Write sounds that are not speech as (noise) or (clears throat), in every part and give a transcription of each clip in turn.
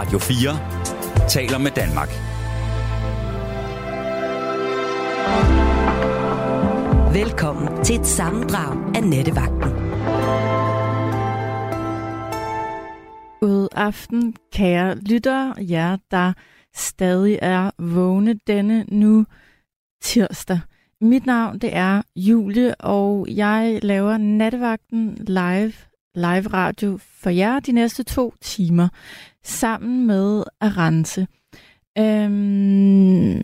Radio 4 taler med Danmark. Velkommen til et sammendrag af Nettevagten. God aften, kære lyttere, jer der stadig er vågne denne nu tirsdag. Mit navn det er Julie, og jeg laver nattevagten live, live radio for jer de næste to timer, sammen med Arance. Øhm,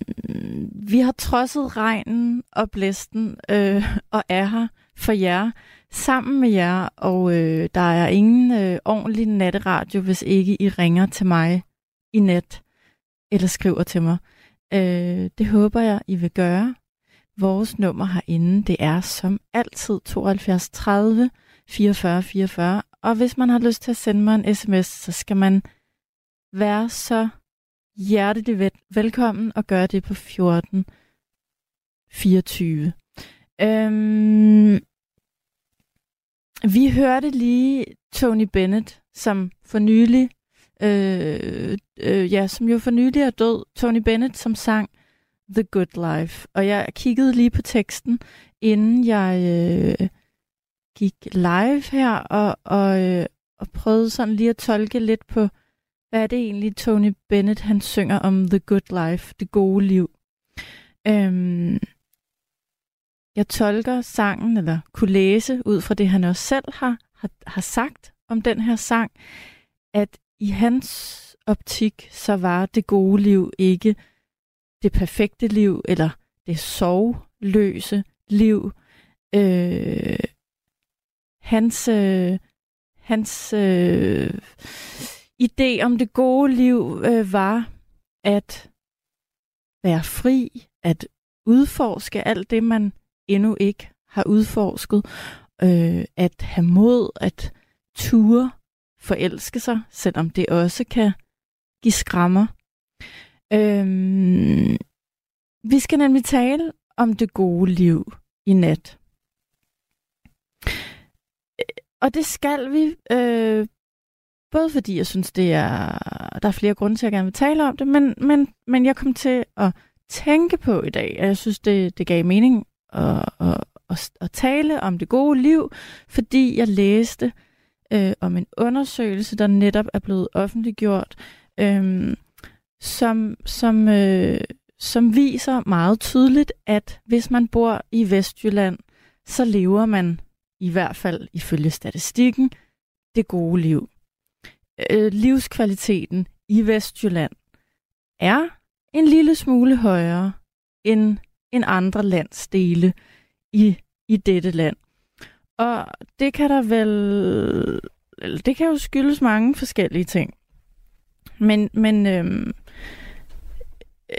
vi har trodset regnen og blæsten øh, og er her for jer, sammen med jer, og øh, der er ingen øh, ordentlig natteradio, hvis ikke I ringer til mig i net eller skriver til mig. Øh, det håber jeg, I vil gøre. Vores nummer herinde, det er som altid 72 30 44 44. Og hvis man har lyst til at sende mig en sms, så skal man være så hjertelig velkommen og gøre det på 14 24. Øhm, vi hørte lige Tony Bennett, som for nylig, øh, øh, ja, som jo for nylig er død. Tony Bennett, som sang The Good Life. Og jeg kiggede lige på teksten, inden jeg øh, gik live her, og, og, øh, og prøvede sådan lige at tolke lidt på, hvad er det egentlig Tony Bennett, han synger om The Good Life, det gode liv. Øhm, jeg tolker sangen, eller kunne læse ud fra det, han også selv har, har, har sagt om den her sang, at i hans optik, så var det gode liv ikke det perfekte liv, eller det sovløse liv. Øh, hans øh, hans øh, idé om det gode liv øh, var at være fri, at udforske alt det, man endnu ikke har udforsket, øh, at have mod, at ture, forelske sig, selvom det også kan give skrammer. Øh, vi skal nemlig tale om det gode liv i nat. Øh, og det skal vi, øh, både fordi jeg synes, det er, der er flere grunde til, at jeg gerne vil tale om det, men, men, men jeg kom til at tænke på i dag, at jeg synes, det, det gav mening at, at, at, at tale om det gode liv, fordi jeg læste øh, om en undersøgelse, der netop er blevet offentliggjort, øh, som, som, øh, som viser meget tydeligt, at hvis man bor i Vestjylland, så lever man i hvert fald ifølge statistikken det gode liv. Øh, livskvaliteten i Vestjylland er en lille smule højere end, end andre landsdele i, i dette land. Og det kan der vel... Det kan jo skyldes mange forskellige ting. Men, men øhm,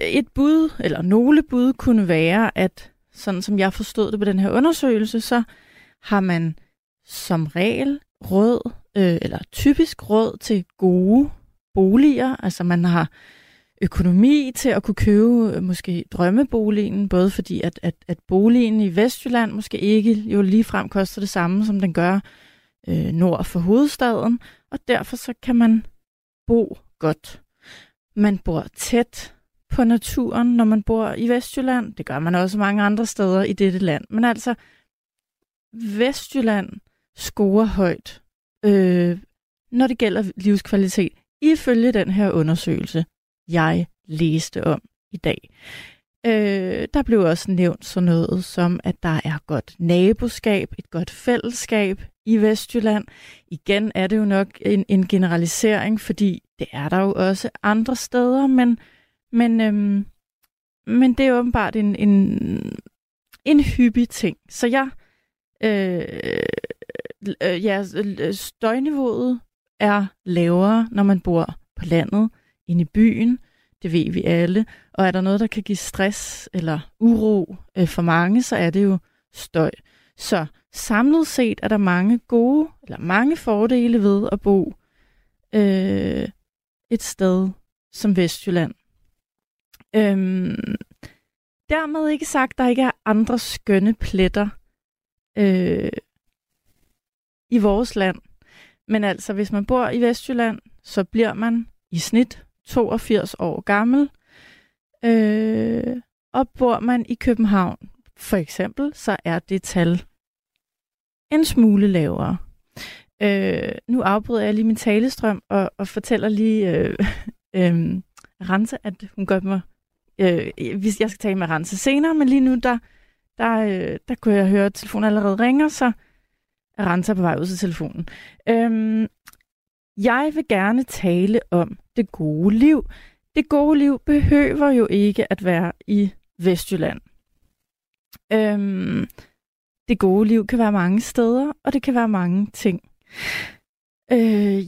et bud, eller nogle bud, kunne være, at sådan som jeg forstod det på den her undersøgelse, så har man som regel råd, øh, eller typisk råd til gode boliger. Altså man har økonomi til at kunne købe øh, måske drømmeboligen, både fordi at, at, at boligen i Vestjylland måske ikke jo lige frem koster det samme, som den gør øh, nord for hovedstaden, og derfor så kan man bo godt. Man bor tæt på naturen, når man bor i Vestjylland. Det gør man også mange andre steder i dette land. Men altså, Vestjylland scorer højt, øh, når det gælder livskvalitet, ifølge den her undersøgelse, jeg læste om i dag. Øh, der blev også nævnt sådan noget som, at der er godt naboskab, et godt fællesskab i Vestjylland. Igen er det jo nok en, en generalisering, fordi det er der jo også andre steder, men, men, øhm, men det er åbenbart en, en, en hyppig ting. Så jeg øh, øh, ja, øh, støjniveauet er lavere, når man bor på landet, inde i byen. Det ved vi alle. Og er der noget, der kan give stress eller uro øh, for mange, så er det jo støj. Så samlet set er der mange gode, eller mange fordele ved at bo øh, et sted som Vestjylland. Øhm, dermed ikke sagt, at der ikke er andre skønne pletter øh, i vores land. Men altså, hvis man bor i Vestjylland, så bliver man i snit 82 år gammel. Øh, og bor man i København, for eksempel, så er det tal en smule lavere. Øh, nu afbryder jeg lige min talestrøm og, og fortæller lige øh, (laughs) øh, Rense, at hun gør mig... Øh, hvis jeg skal tale med Rense senere, men lige nu, der, der, øh, der kunne jeg høre, at telefonen allerede ringer, så renser på vej ud til telefonen. Øhm, jeg vil gerne tale om det gode liv. Det gode liv behøver jo ikke at være i Vestjylland. Øhm, det gode liv kan være mange steder, og det kan være mange ting. Øh,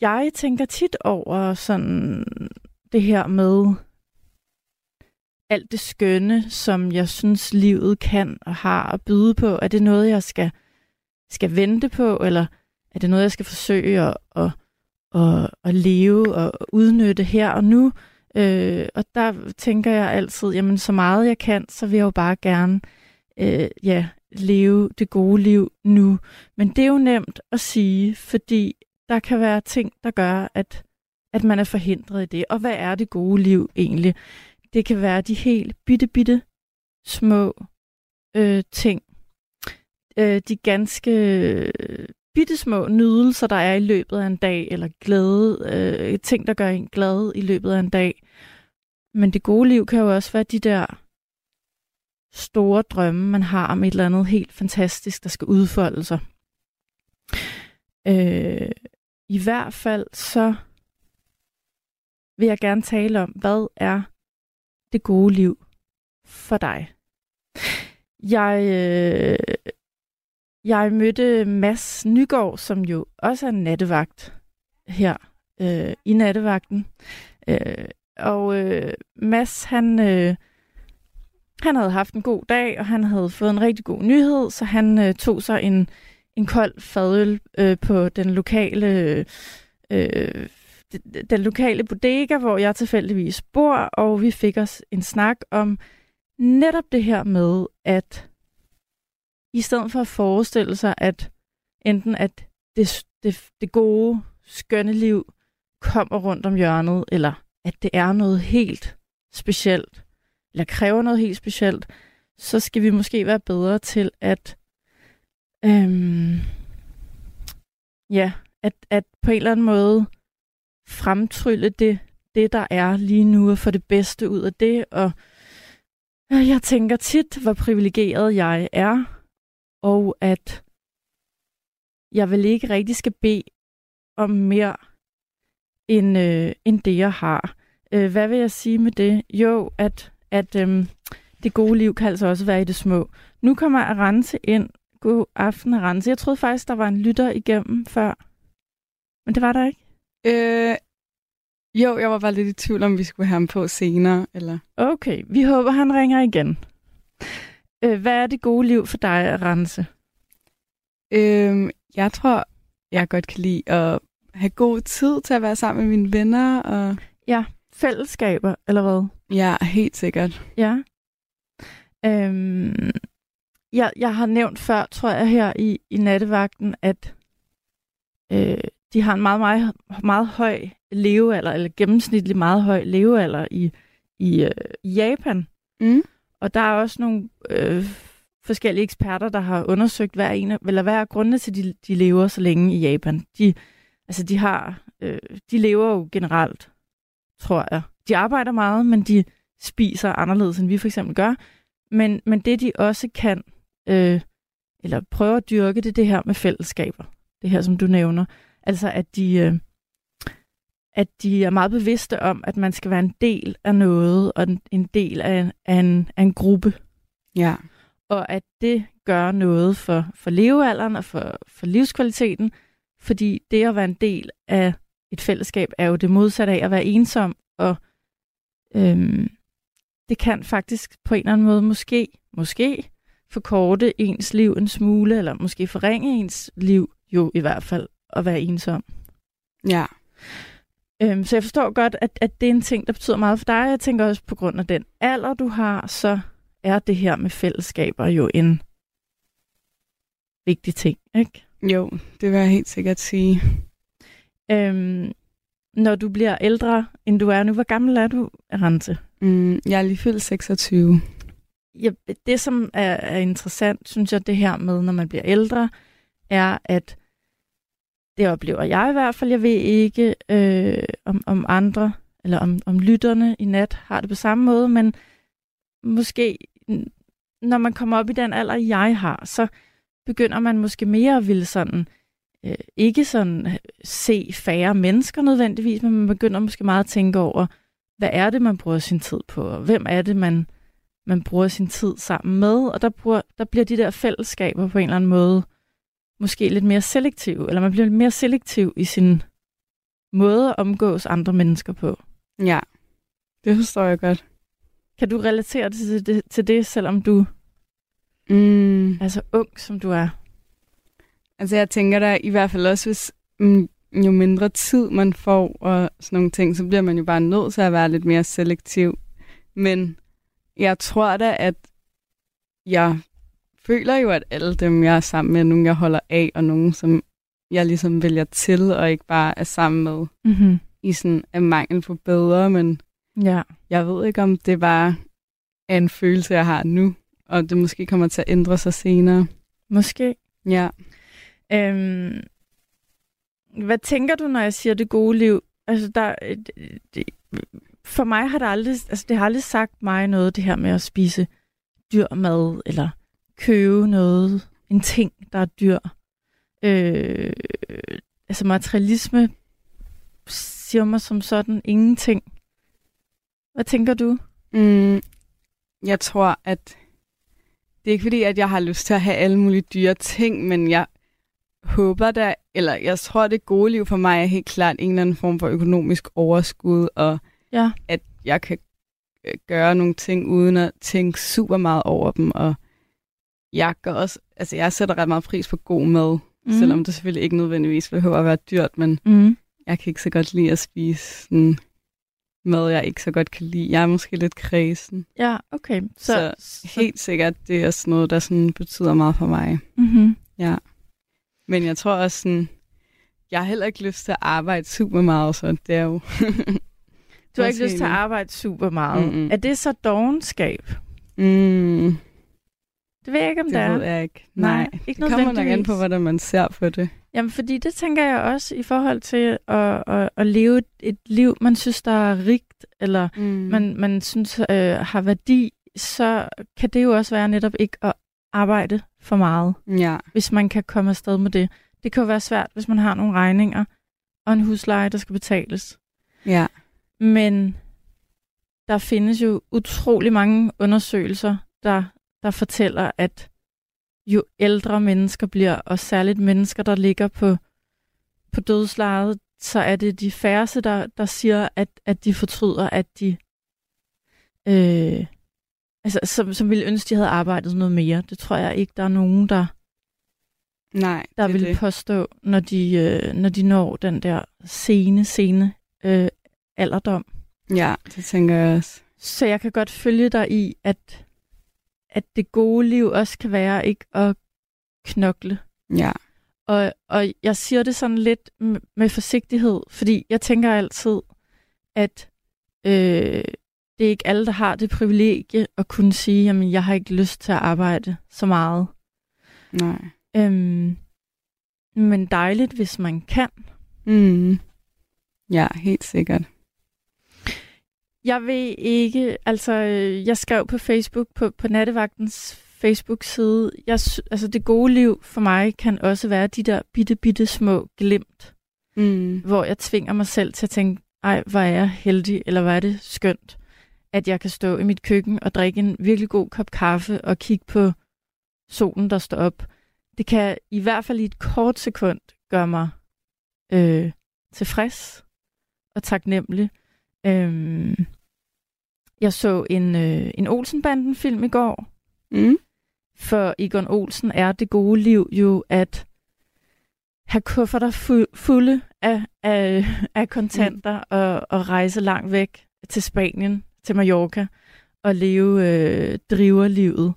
jeg tænker tit over sådan det her med alt det skønne, som jeg synes, livet kan og har at byde på. Er det noget, jeg skal, skal vente på, eller er det noget, jeg skal forsøge at, at, at, at leve og udnytte her og nu? Øh, og der tænker jeg altid, jamen så meget jeg kan, så vil jeg jo bare gerne øh, ja, leve det gode liv nu. Men det er jo nemt at sige, fordi der kan være ting, der gør, at, at man er forhindret i det. Og hvad er det gode liv egentlig? Det kan være de helt bitte, bitte små øh, ting. Øh, de ganske bittesmå bitte små nydelser, der er i løbet af en dag, eller glæde, øh, ting, der gør en glad i løbet af en dag. Men det gode liv kan jo også være de der store drømme, man har om et eller andet helt fantastisk, der skal udfolde sig. Øh, I hvert fald så vil jeg gerne tale om, hvad er det gode liv for dig? Jeg, øh, jeg mødte Mads Nygaard, som jo også er nattevagt her øh, i nattevagten. Øh, og øh, Mads, han, øh, han havde haft en god dag, og han havde fået en rigtig god nyhed, så han øh, tog sig en, en kold fadøl øh, på den lokale øh, den lokale bodega, hvor jeg tilfældigvis bor, og vi fik os en snak om netop det her med, at i stedet for at forestille sig, at enten at det, det, det gode, skønne liv kommer rundt om hjørnet, eller at det er noget helt specielt, eller kræver noget helt specielt, så skal vi måske være bedre til at, øhm, ja, at, at på en eller anden måde fremtrylle det, det, der er lige nu, og få det bedste ud af det. Og jeg tænker tit, hvor privilegeret jeg er, og at jeg vel ikke rigtig skal bede om mere, end, øh, end det, jeg har. Øh, hvad vil jeg sige med det? Jo, at, at øh, det gode liv kan altså også være i det små. Nu kommer Arance ind. God aften, Arance. Jeg troede faktisk, der var en lytter igennem før. Men det var der ikke? Øh, jo, jeg var bare lidt i tvivl om, vi skulle have ham på senere. Eller... Okay, vi håber, han ringer igen. Øh, hvad er det gode liv for dig, Rense? Øh, jeg tror, jeg godt kan lide at have god tid til at være sammen med mine venner. Og... Ja, fællesskaber, eller hvad? Ja, helt sikkert. Ja. Øhm, jeg, jeg har nævnt før, tror jeg, her i, i nattevagten, at øh, de har en meget, meget, meget høj levealder, eller gennemsnitlig meget høj levealder i, i, øh, Japan. Mm. Og der er også nogle øh, forskellige eksperter, der har undersøgt, hvad er, en, eller hvad er grundene til, at de, de lever så længe i Japan. De, altså, de, har, øh, de lever jo generelt, tror jeg. De arbejder meget, men de spiser anderledes, end vi for eksempel gør. Men, men det, de også kan, øh, eller prøver at dyrke, det er det her med fællesskaber. Det her, som du nævner. Altså, at de, øh, at de er meget bevidste om, at man skal være en del af noget, og en del af, af, en, af en gruppe. Ja. Og at det gør noget for, for levealderen og for, for livskvaliteten, fordi det at være en del af et fællesskab er jo det modsatte af at være ensom, og øhm, det kan faktisk på en eller anden måde måske, måske forkorte ens liv en smule, eller måske forringe ens liv jo i hvert fald at være ensom. Ja. Øhm, så jeg forstår godt, at, at det er en ting, der betyder meget for dig. Jeg tænker også på grund af den alder, du har, så er det her med fællesskaber jo en vigtig ting, ikke? Jo, det vil jeg helt sikkert sige. Øhm, når du bliver ældre, end du er nu. Hvor gammel er du, Rante? Mm, jeg er lige fyldt 26. Ja, det, som er, er interessant, synes jeg, det her med, når man bliver ældre, er, at det oplever jeg i hvert fald. Jeg ved ikke, øh, om, om andre, eller om, om lytterne i nat har det på samme måde, men måske, når man kommer op i den alder, jeg har, så begynder man måske mere at ville sådan, øh, ikke sådan øh, se færre mennesker nødvendigvis, men man begynder måske meget at tænke over, hvad er det, man bruger sin tid på, og hvem er det, man, man bruger sin tid sammen med, og der, bruger, der bliver de der fællesskaber på en eller anden måde måske lidt mere selektiv, eller man bliver lidt mere selektiv i sin måde at omgås andre mennesker på. Ja, det forstår jeg godt. Kan du relatere det til det, til det selvom du Mm. er så ung, som du er? Altså jeg tænker da i hvert fald også, hvis mm, jo mindre tid man får og sådan nogle ting, så bliver man jo bare nødt til at være lidt mere selektiv. Men jeg tror da, at jeg føler jo, at alle dem, jeg er sammen med, nogen, jeg holder af, og nogen, som jeg ligesom vælger til, og ikke bare er sammen med Mm-hmm. i sådan en mangel på bedre, men Ja. jeg ved ikke, om det bare er en følelse, jeg har nu, og det måske kommer til at ændre sig senere. Måske. Ja. Øhm, hvad tænker du, når jeg siger det gode liv? Altså, der, det, det, for mig har det aldrig, altså, det har aldrig sagt mig noget, det her med at spise dyr mad, eller købe noget, en ting, der er dyr. Øh, altså, materialisme siger mig som sådan ingenting. Hvad tænker du? Mm, jeg tror, at det er ikke fordi, at jeg har lyst til at have alle mulige dyre ting, men jeg håber da, eller jeg tror, det gode liv for mig er helt klart en eller anden form for økonomisk overskud, og Ja. at jeg kan øh, gøre nogle ting uden at tænke super meget over dem, og jeg gør også, altså jeg sætter ret meget pris på god mad, mm. selvom det selvfølgelig ikke nødvendigvis behøver at være dyrt, men Mm. jeg kan ikke så godt lide at spise sådan mad, jeg ikke så godt kan lide. Jeg er måske lidt kredsen. Ja, okay. Så, Så Helt sikkert, det er sådan noget, der sådan betyder meget for mig. Mm-hmm. Ja. Men jeg tror også sådan, jeg har heller ikke lyst til at arbejde super meget, så det er jo... Du har ikke lyst til at arbejde super meget. Mm-mm. Er det så dogenskab? mm, Det ved jeg ikke, om det det er. ved jeg ikke. Nej, Nej, ikke det kommer nok an på, hvordan man ser på det. Jamen, fordi det tænker jeg også i forhold til at, at, at leve et, et liv, man synes, der er rigt, eller Mm. man, man synes øh, har værdi, så kan det jo også være netop ikke at arbejde for meget, Ja, hvis man kan komme afsted med det. Det kan jo være svært, hvis man har nogle regninger og en husleje, der skal betales. ja, Men der findes jo utrolig mange undersøgelser, der, der fortæller, at jo ældre mennesker bliver, og særligt mennesker, der ligger på, på dødslejet, så er det de færreste, der, der siger, at, at de fortryder, at de øh, altså, som, som ville ønske, de havde arbejdet noget mere. Det tror jeg ikke, der er nogen, der, nej, der er vil det. påstå, når de, øh, når de når den der sene, sene øh, alderdom. Ja, det tænker jeg også. Så jeg kan godt følge dig i, at, at det gode liv også kan være ikke at knokle. Ja, Og, og jeg siger det sådan lidt med forsigtighed, fordi jeg tænker altid, at øh, det er ikke alle, der har det privilegie at kunne sige, jamen jeg har ikke lyst til at arbejde så meget. nej. Øhm, men dejligt, hvis man kan. Mm. Ja, helt sikkert. Jeg ved ikke, altså øh, jeg skrev på Facebook, på, på Nattevagtens Facebook-side, jeg, altså det gode liv for mig kan også være de der bitte, bitte små glimt, Mm. hvor jeg tvinger mig selv til at tænke, ej, hvor er jeg heldig, eller hvor er det skønt, at jeg kan stå i mit køkken og drikke en virkelig god kop kaffe og kigge på solen, der står op. Det kan i hvert fald i et kort sekund gøre mig øh, tilfreds og taknemmelig. Øhm, jeg så en, øh, en Olsenbanden-film i går, Mm. for Egon Olsen er det gode liv jo at have kufferter fu- fulde af, af, af kontanter mm. og, og rejse langt væk til Spanien, til Mallorca, og leve øh, driverlivet.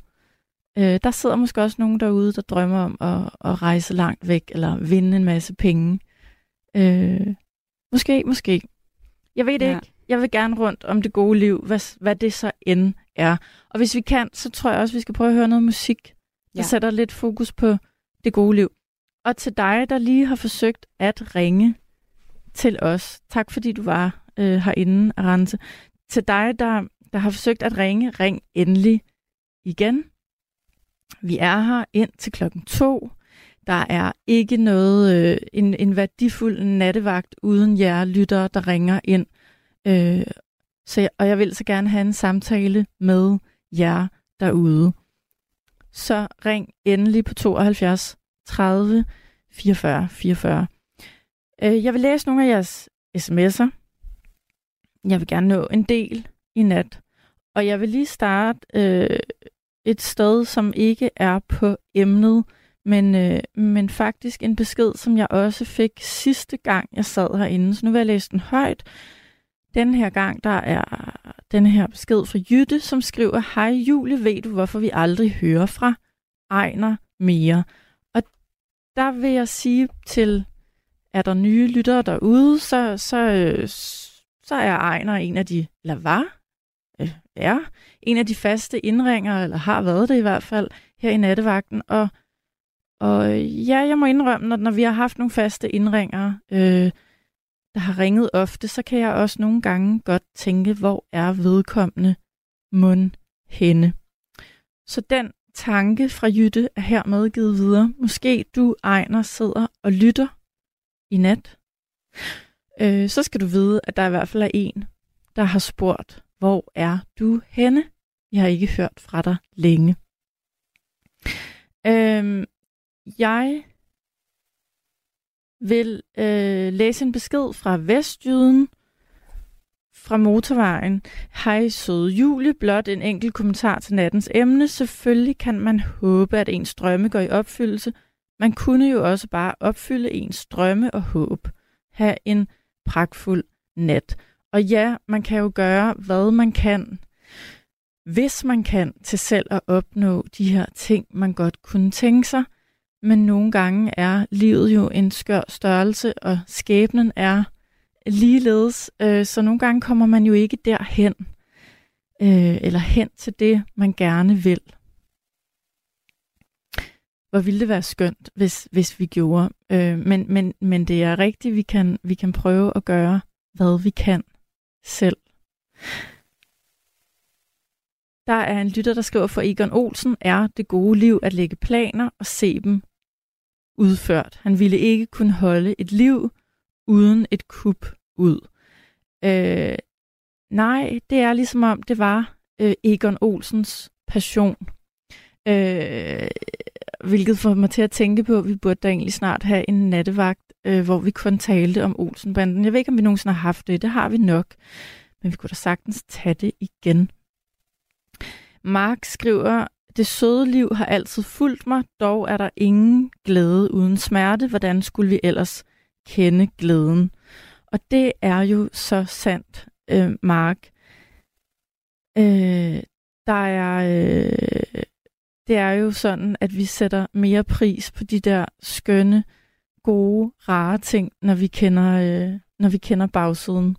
Øh, der sidder måske også nogen derude, der drømmer om at, at rejse langt væk, eller vinde en masse penge. Øh, Måske, måske. Jeg ved det Ja. ikke. Jeg vil gerne rundt om det gode liv, hvad, hvad det så end er. Og hvis vi kan, så tror jeg også, vi skal prøve at høre noget musik, der Ja. sætter lidt fokus på det gode liv. Og til dig, der lige har forsøgt at ringe til os. Tak fordi du var øh, herinde, Arance. Til dig, der, der har forsøgt at ringe, ring endelig igen. Vi er her ind til klokken to. Der er ikke noget, øh, en, en værdifuld nattevagt uden jer lyttere, der ringer ind. Øh, så jeg, og jeg vil så gerne have en samtale med jer derude. Så ring endelig på 72 30 44 44. Øh, jeg vil læse nogle af jeres sms'er. Jeg vil gerne nå en del i nat. Og jeg vil lige starte øh, et sted, som ikke er på emnet, men, øh, men faktisk en besked, som jeg også fik sidste gang, jeg sad herinde. Så nu vil jeg læse den højt. Den her gang, der er den her besked fra Jytte, som skriver, Hej Julie, ved du, hvorfor vi aldrig hører fra Ejner mere? Og der vil jeg sige til, er der nye lyttere derude, så, så, så er Ejner en af de, eller var, øh, er en af de faste indringer, eller har været det i hvert fald, her i nattevagten. Og, og ja, jeg må indrømme, når, når vi har haft nogle faste indringer, øh, der har ringet ofte, så kan jeg også nogle gange godt tænke, hvor er vedkommende mund henne. Så den tanke fra Jytte er hermed givet videre. Måske du, Ejner, sidder og lytter i nat. Øh, så skal du vide, at der i hvert fald er en, der har spurgt, hvor er du henne? Jeg har ikke hørt fra dig længe. Øh, jeg vil øh, læse en besked fra Vestjyden fra motorvejen. Hej søde Julie, blot en enkelt kommentar til nattens emne. Selvfølgelig kan man håbe, at ens drømme går i opfyldelse. Man kunne jo også bare opfylde ens drømme og håb. Ha' en pragtfuld nat. Og ja, man kan jo gøre, hvad man kan, hvis man kan, til selv at opnå de her ting, man godt kunne tænke sig. Men nogle gange er livet jo en skør størrelse, og skæbnen er ligeledes. Øh, så nogle gange kommer man jo ikke derhen, øh, eller hen til det, man gerne vil. Hvor ville det være skønt, hvis, hvis vi gjorde. Øh, men, men, men det er rigtigt, vi kan, vi kan prøve at gøre, hvad vi kan selv. Der er en lytter, der skriver for Egon Olsen, er det gode liv at lægge planer og se dem udført. Han ville ikke kunne holde et liv uden et kup ud. Øh, nej, det er ligesom om, det var øh, Egon Olsens passion. Øh, hvilket får mig til at tænke på, at vi burde da egentlig snart have en nattevagt, øh, hvor vi kun talte om Olsenbanden. Jeg ved ikke, om vi nogensinde har haft det. Det har vi nok. Men vi kunne da sagtens tage det igen. Mark skriver, det søde liv har altid fulgt mig, dog er der ingen glæde uden smerte. Hvordan skulle vi ellers kende glæden? Og det er jo så sandt, øh, Mark. Øh, der er, øh, det er jo sådan, at vi sætter mere pris på de der skønne, gode, rare ting, når vi kender, øh, når vi kender bagsiden.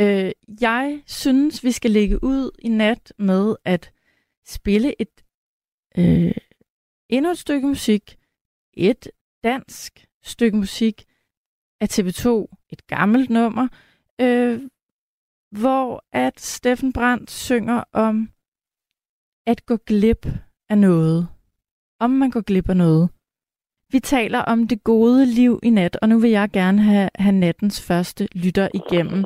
Øh, jeg synes, vi skal lægge ud i nat med at spille et øh, endnu et stykke musik. Et dansk stykke musik af TV2. Et gammelt nummer, øh, hvor at Steffen Brandt synger om at gå glip af noget. Om man går glip af noget. Vi taler om det gode liv i nat, og nu vil jeg gerne have, have nattens første lytter igennem.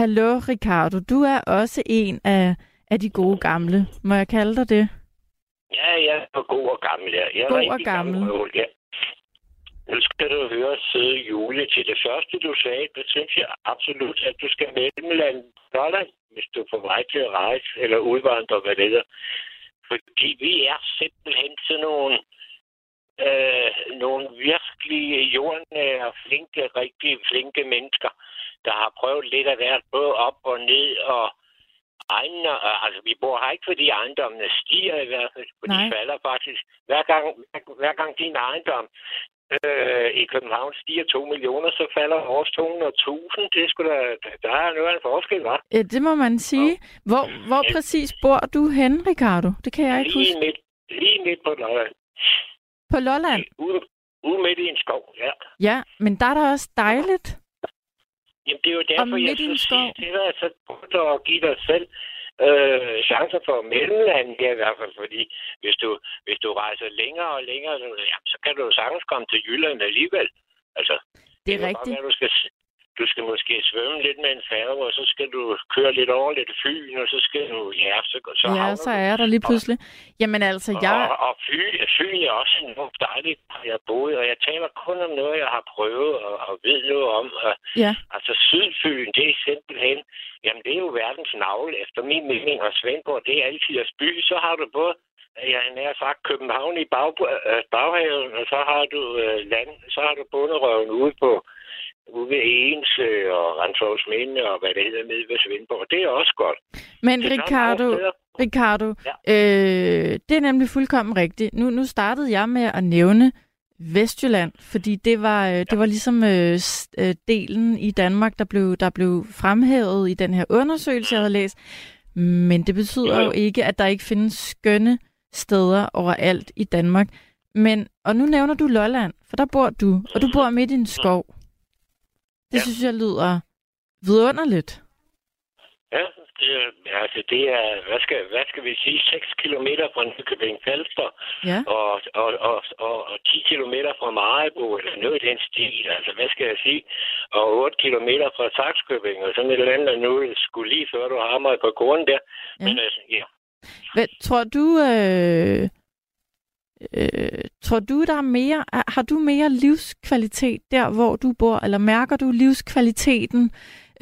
Hallo Ricardo, du er også en af, af de gode gamle. Må jeg kalde dig det? Ja, jeg er god og gammel. Jeg, er God og gammel. røvhul, Ja. Nu skal du høre søde Julie til det første, du sagde. Det synes jeg absolut, at du skal mellemlande Holland, hvis du er på vej til at rejse eller udvandre, hvad det hedder. Fordi vi er simpelthen sådan nogle, øh, nogle virkelig jordnære, flinke, rigtig flinke mennesker, der har prøvet lidt af hvert, både op og ned og egne, altså vi bor her ikke, fordi ejendommene stiger i hvert fald, for de falder faktisk. Hver gang, hver gang din ejendom øh, i København stiger 2 millioner, så falder års 200.000. Det skulle da, der er noget af en forskel, hva'? Ja, det må man sige. Hvor, hvor præcis bor du hen, Ricardo? Det kan jeg ikke Lige huske. midt, lige midt på Lolland. På Lolland? Ude, ude midt i en skov, ja. Ja, men der er der også dejligt. Jamen, det er jo derfor, jeg midt i en så prøv at give dig selv øh, chancer for mellemlandet her i hvert fald, fordi hvis du, hvis du rejser længere og længere, så, jamen, så kan du jo sagtens komme til Jylland alligevel. Altså, Det er godt rigtigt. være, du skal, du skal måske svømme lidt med en færge, og så skal du køre lidt over lidt fyn, og så skal du, ja, så, så Ja, så du. er jeg der lige pludselig. Jamen altså, jeg... Og, og fyn, fyn er også enormt dejligt, har jeg boet, og jeg taler kun om noget, jeg har prøvet og, og ved noget om. Og, Ja, Altså Sydfyn, det er simpelthen, jamen det er jo verdens navle efter min mening, og Svendborg, det er altid by. Så har du både, jeg har sagt, København i bag, øh, baghaven, og så har du øh, land, så har du bunderøven ude på ude ved Ensø og Renshovsminde og hvad det hedder nede ved Svendborg. Det er også godt. men Ricardo. Ricardo, Ja. øh, det er nemlig fuldkommen rigtigt. Nu, nu startede jeg med at nævne Vestjylland, fordi det var, øh, det var ligesom øh, øh, delen i Danmark, der blev, der blev fremhævet i den her undersøgelse, jeg havde læst. Men det betyder Jo, jo jo. ikke, at der ikke findes skønne steder overalt i Danmark. Men, og nu nævner du Lolland, for der bor du, og du bor midt i en skov. Det Ja. synes jeg lyder vidunderligt. Ja, det er, altså det er, hvad skal, hvad skal vi sige, 6 kilometer fra Nykøbing Falster, Ja. og, og, og, og, og 10 kilometer fra Marebo, eller noget i den stil, altså hvad skal jeg sige, og 8 kilometer fra Saxkøbing, og sådan et eller andet, nu skulle lige før du har mig på grunden der. Ja. Men altså, ja. Hvad, tror du, øh, øh, tror du, der er mere, er- har du mere livskvalitet der, hvor du bor, eller mærker du livskvaliteten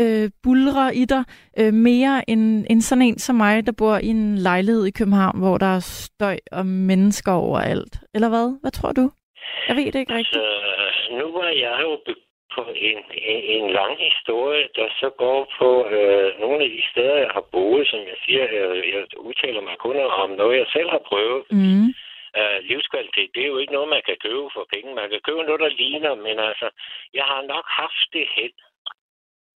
øh, bulre i dig øh, mere end, end sådan en som mig, der bor i en lejlighed i København, hvor der er støj og mennesker overalt? Eller hvad? Hvad tror du? Jeg ved det ikke rigtigt. Altså, nu var jeg jo på en, en, en lang historie, der så går på øh, nogle af de steder, jeg har boet, som jeg siger, øh, jeg udtaler mig kun om noget, jeg selv har prøvet. Mm. Øh, livskvalitet, det er jo ikke noget, man kan købe for penge. Man kan købe noget, der ligner, men altså, jeg har nok haft det held.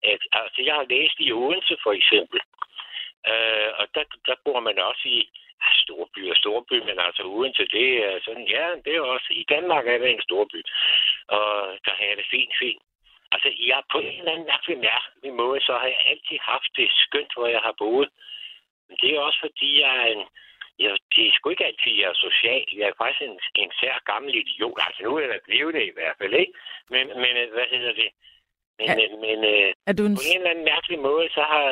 At, altså, jeg har læst i Odense for eksempel, øh, og der, der bor man også i ah, storby og storby, men altså Odense, det er sådan, ja, det er også, i Danmark er det en storby, og der har jeg det fint, fint. Altså, jeg på en eller anden mærkelig, mærkelig måde, så har jeg altid haft det skønt, hvor jeg har boet. Men det er også fordi, jeg er en, Ja, det er sgu ikke altid, jeg er social. Jeg er faktisk en, en sær gammel idiot. Altså, nu er jeg blevet det i hvert fald, ikke? Men, men øh, hvad hedder det? Men, Ja. men, men øh, Er du en... på en eller anden mærkelig måde, så har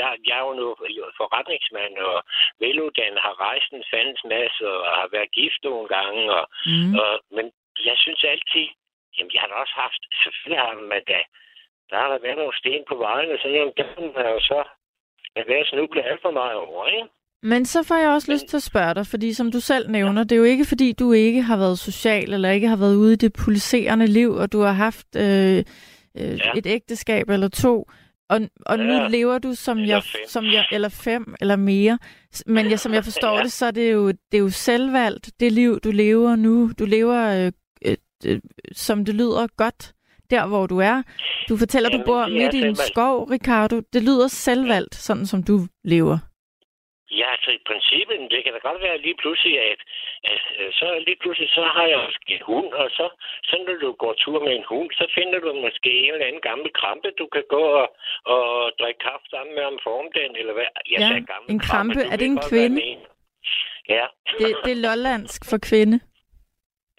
jeg, jeg er jo nu forretningsmand og veluddannet, har rejst en fandens masse og har været gift nogle gange. Og, Mm. og, men jeg synes altid, jamen jeg har da også haft, selvfølgelig har man da, der har der været nogle sten på vejen, og sådan nogle, dem har jeg jo så været snublet alt for meget over, ikke? Men så får jeg også lyst til at spørge dig, fordi som du selv nævner, det er jo ikke fordi, du ikke har været social, eller ikke har været ude i det pulserende liv, og du har haft øh, øh, Ja. et ægteskab eller to, og, og nu Ja. lever du som Eller jeg, fem. som jeg, eller fem eller mere. Men jeg, som jeg forstår (laughs) Ja. det, så er det jo, det er jo selvvalgt, det liv, du lever nu. Du lever, øh, øh, øh, som det lyder godt, der hvor du er. Du fortæller, du Jamen, bor midt i en skov, Ricardo. Det lyder selvvalgt, sådan som du lever. Ja, altså i princippet, det kan da godt være lige pludselig, at, at øh, så lige pludselig, så har jeg måske en hund, og så, så når du går tur med en hund, så finder du måske en eller anden gammel krampe, du kan gå og, og drikke kaffe sammen med om formiddagen, eller hvad? Jeg Ja, sagde gammel en krampe. du Er det en kvinde? Ja. Det, det er lollandsk for kvinde.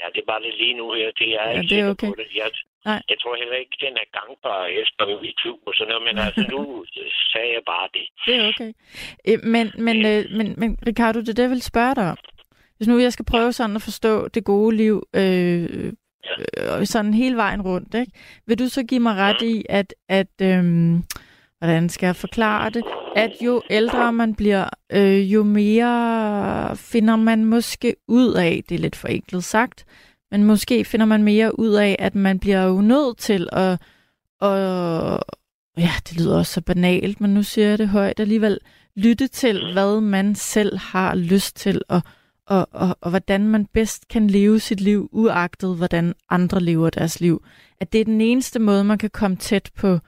ja, det er bare lidt lige nu her, det er Ja, det er okay. på det. Jeg, Nej. jeg tror heller ikke, den er gangbar efter MeToo og sådan noget, men altså nu (laughs) sagde jeg bare det. Det er okay. Men, men, øh, men, men Ricardo, det er det, jeg vil spørge dig om. Hvis nu jeg skal prøve sådan at forstå det gode liv, øh, øh, sådan hele vejen rundt, ikke? vil du så give mig ret i, at, at øh, hvordan skal jeg forklare det, at jo ældre man bliver, øh, jo mere finder man måske ud af, det er lidt forenklet sagt, men måske finder man mere ud af, at man bliver jo nødt til at, og ja, det lyder også så banalt, men nu siger jeg det højt alligevel, lytte til, hvad man selv har lyst til og, og, og, og hvordan man bedst kan leve sit liv, uagtet hvordan andre lever deres liv. At det er den eneste måde, man kan komme tæt på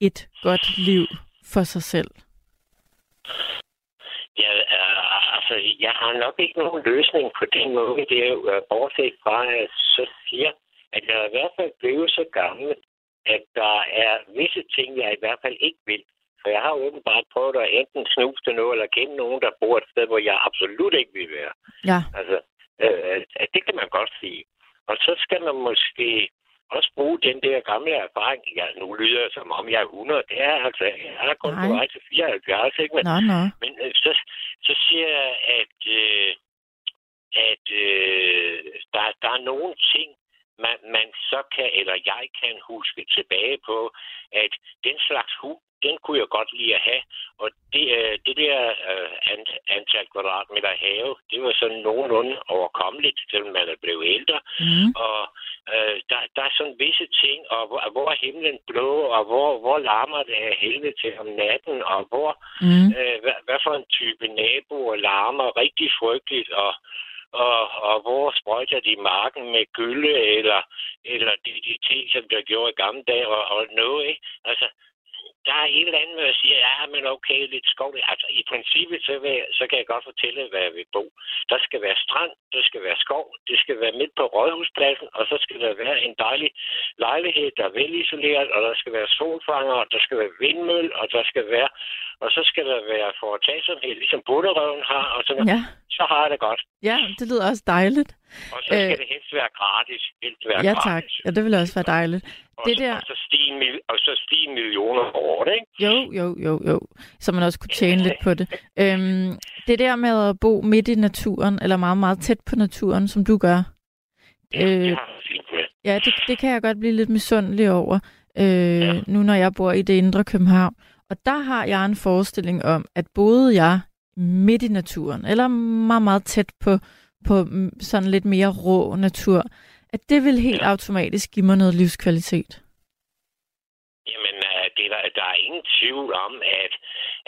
et godt liv for sig selv. Ja, øh, altså, jeg har nok ikke nogen løsning på den måde. Det er jo øh, bortset fra, at jeg så siger, at jeg er i hvert fald blevet så gammel, at der er visse ting, jeg i hvert fald ikke vil. For jeg har åbenbart prøvet at enten snuse til noget, eller kende nogen, der bor et sted, hvor jeg absolut ikke vil være. Ja. Altså, øh, det kan man godt sige. Og så skal man måske også bruge den der gamle erfaring. Ja, nu lyder jeg som om jeg er 100. Det er altså, jeg er kun Nej. på vej til 74, ikke? Men, Nå, nå. men øh, så, så siger jeg, at, øh, at øh, der, der er nogle ting, man, man så kan, eller jeg kan huske tilbage på, at den slags hus, den kunne jeg godt lide at have. Og det, øh, det der øh, ant- antal kvadratmeter have, det var sådan nogenlunde overkommeligt, selvom man er blevet ældre. Mm. Og øh, der, der er sådan visse ting, og hvor, hvor er himlen blå, og hvor, hvor larmer det af helvede til om natten, og hvor Mm. øh, hvad, hvad for en type naboer larmer rigtig frygteligt, og, og, og hvor sprøjter de marken med gylde, eller, eller de, de ting, som der gjorde i gamle dage, og, og noget, ikke? Altså, der er et eller anden, der siger, ja, men okay, lidt skov. Altså, i princippet, så, vil jeg, så kan jeg godt fortælle, hvad jeg vil bo. Der skal være strand, der skal være skov, det skal være midt på Rådhuspladsen, og så skal der være en dejlig lejlighed, der er velisoleret, og der skal være solfanger, og der skal være vindmøl, og der skal være, og så skal der være foretagsomhed, ligesom bunderøven har, og sådan, Ja. så har jeg det godt. ja, det lyder også dejligt. Og så skal Øh, det helst være gratis. Helst være Ja, gratis. tak. Ja, det ville også være dejligt. Og, det så- der- og, så stige, og så stige millioner over det, ikke? Jo, jo, jo, jo. Så man også kunne tjene lidt på det. Øhm, det der med at bo midt i naturen, eller meget, meget tæt på naturen, som du gør, Det, Øh, det ja, det, det kan jeg godt blive lidt misundelig over, øh, ja. nu når jeg bor i det indre København. Og der har jeg en forestilling om, at boede jeg midt i naturen, eller meget, meget tæt på, på mm, sådan lidt mere rå natur, at det vil helt automatisk give mig noget livskvalitet. Jamen, øh, det er der, der er ingen tvivl om, at,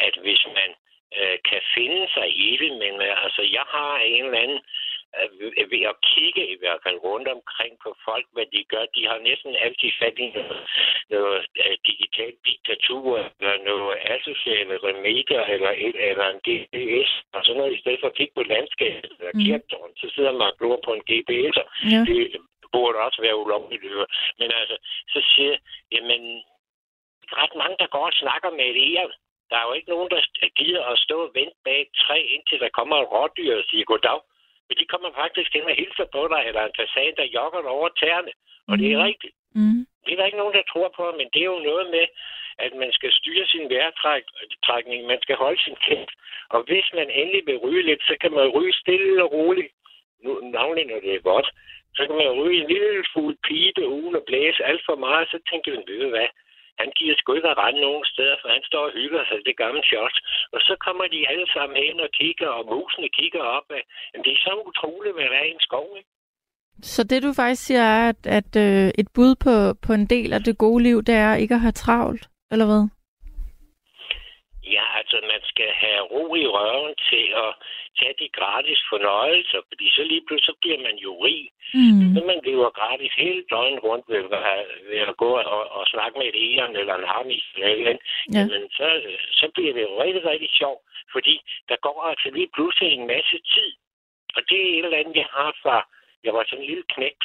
at hvis man øh, kan finde sig i det, men øh, altså, jeg har en eller anden, ved- at kigge i hvert fald rundt omkring på folk, hvad de gør, de har næsten altid fat i noget, noget øh, digitalt diktatur, eller noget asociale remedier, eller, et, eller en GPS, og sådan noget, i stedet for at kigge på landskabet eller mm. kirketårn, så sidder man og glor på en GPS, Ja. det burde også være ulovligt. Men altså, så siger jeg, jamen, ret mange, der går og snakker med et ære. Der er jo ikke nogen, der gider at stå og vente bag et træ, indtil der kommer et rådyr og siger goddag. Men de kommer faktisk hen og hilser på dig, eller en fasan, der jogger dig over tæerne. Og mm. det er Mhm. rigtigt. Mm. Det er der ikke nogen, der tror på, men det er jo noget med, at man skal styre sin vejrtrækning, man skal holde sin kæft. Og hvis man endelig vil ryge lidt, så kan man ryge stille og roligt. Nu, navnlig når det er godt. Så kan man ryge en lille fuld pibe uden at blæse alt for meget, så tænker man, ved hvad, han giver sgu ikke at rende nogen steder, for han står og hygger sig det gamle shot. Og så kommer de alle sammen hen og kigger, og musene kigger op. Af. Jamen, det er så utroligt, hvad der er i en skov, ikke? Så det du faktisk siger er, at, at øh, et bud på, på en del af det gode liv, det er ikke at have travlt, eller hvad? Ja, altså man skal have ro i røven til at tage de gratis fornøjelser, fordi så lige pludselig så bliver man jo rig. Mm. Så man lever gratis hele døgnet rundt ved, ved at gå og, og snakke med et æren eller en et eller andet. Ja. Så, så bliver det jo rigtig, rigtig sjovt, fordi der går altså lige pludselig en masse tid. Og det er et eller andet, jeg har fra, jeg var sådan en lille knægt,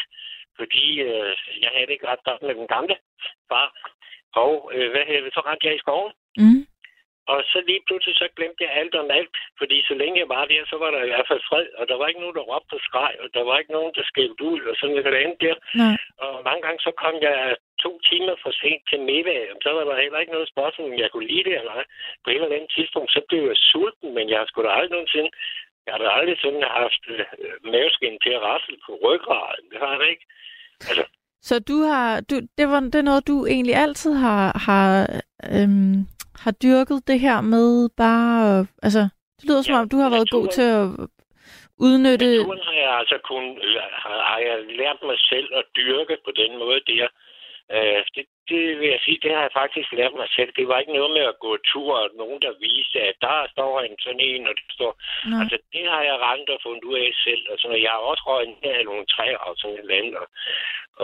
fordi øh, jeg havde det ikke ret godt med den gamle far. Og øh, hvad hedder det, så rendte jeg i skoven. Mm. Og så lige pludselig så glemte jeg alt om alt, fordi så længe jeg var der, så var der i hvert fald fred, og der var ikke nogen, der råbte og skreg, og der var ikke nogen, der skældte ud, og sådan noget andet der. Nej. Og mange gange så kom jeg to timer for sent til middag, og så var der heller ikke noget spørgsmål, om jeg kunne lide det eller ej. På et eller andet tidspunkt, så blev jeg sulten, men jeg har sgu da aldrig nogensinde, jeg har da aldrig sådan haft øh, maveskin til at rasle på ryggraden. Det har jeg ikke. Altså, Så du har, du, det, var, det er noget, du egentlig altid har, har, øhm, har dyrket det her med bare, altså, det lyder som Ja, om, du har været god naturen- til at udnytte, Naturen har jeg altså kun, har, har jeg lært mig selv at dyrke på den måde der. Øh, det, det vil jeg sige, det har jeg faktisk lært mig selv. Det var ikke noget med at gå tur, og nogen, der viste, at der står en sådan en, og det står... Nå. Altså, det har jeg rent og fundet ud af selv. Og sådan, og jeg har også røget ned af nogle træer og sådan et eller andet. Og,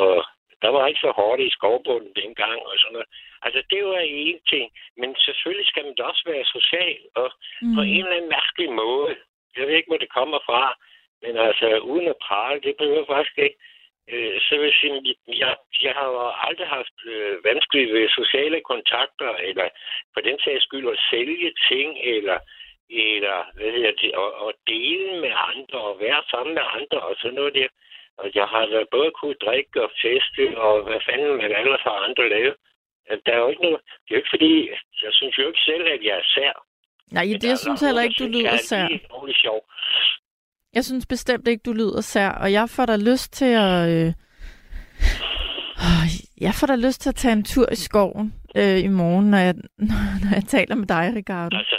og der var ikke så hårdt i skovbunden dengang og sådan noget. Altså, det var en ting. Men selvfølgelig skal man da også være social, og mm. på en eller anden mærkelig måde. Jeg ved ikke, hvor det kommer fra. Men altså, uden at prale, det behøver faktisk ikke. Øh, så vil jeg sige, jeg, jeg har jo aldrig haft øh, vanskeligt ved sociale kontakter, eller for den sags skyld at sælge ting, eller, eller hvad hedder det, og, og dele med andre, og være sammen med andre, og sådan noget der. Og jeg har da både kunne drikke og feste, og hvad fanden man ellers har andre lavet. Der er jo ikke noget... Det er jo ikke fordi... Jeg synes jo ikke selv, at jeg er sær. Nej, det jeg er synes heller ikke, du lyder sær. er lige ordentligt sjov. Jeg synes bestemt ikke, du lyder sær, og jeg får da lyst til at... Øh... (sighs) Jeg får da lyst til at tage en tur i skoven øh, i morgen, når jeg, (laughs) når jeg taler med dig, Ricardo. Altså,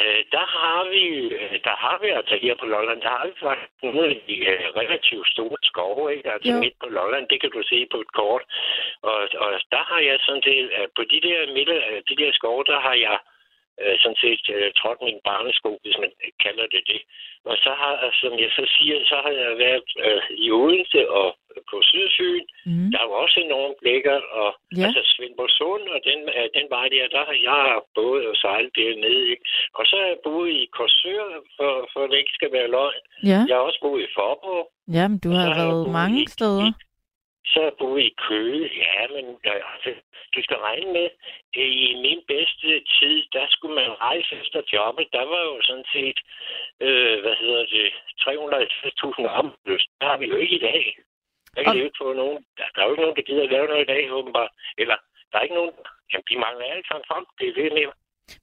øh, der har vi, øh, der har vi altså her på Lolland, der har vi faktisk nogle af de øh, relativt store skove, ikke? Altså Jo. midt på Lolland, det kan du se på et kort. Og, og der har jeg sådan set, øh, på de der, midte, øh, de der skove, der har jeg øh, sådan set øh, trådt min barnesko, hvis man kalder det det. Og så har, som jeg så siger, så har jeg været øh, i Odense og på Sydfyn. Mm. Der er jo også enormt lækkert, og Ja. altså Svendborg Sund og den, øh, den vej der, der har jeg både og sejlet dernede. Ikke? Og så har jeg boet i Korsør, for, for det ikke skal være løgn. Ja, Jeg har også boet i Forborg. Jamen, du har været boet mange i- steder. i- Så har jeg boet i Køge. Ja, men altså, du skal regne med, i min bedste tid, der skulle man rejse efter jobbet. Der var jo sådan set, øh, hvad hedder det, 350.000 arbejdsløse. Der har vi jo ikke i dag. Der kan Og- det jo ikke få nogen. Der, der er jo ikke nogen, der gider at lave noget i dag, åbenbart. Eller, der er ikke nogen... Jamen, de mangler alle sammen folk. Det er det, jeg mener.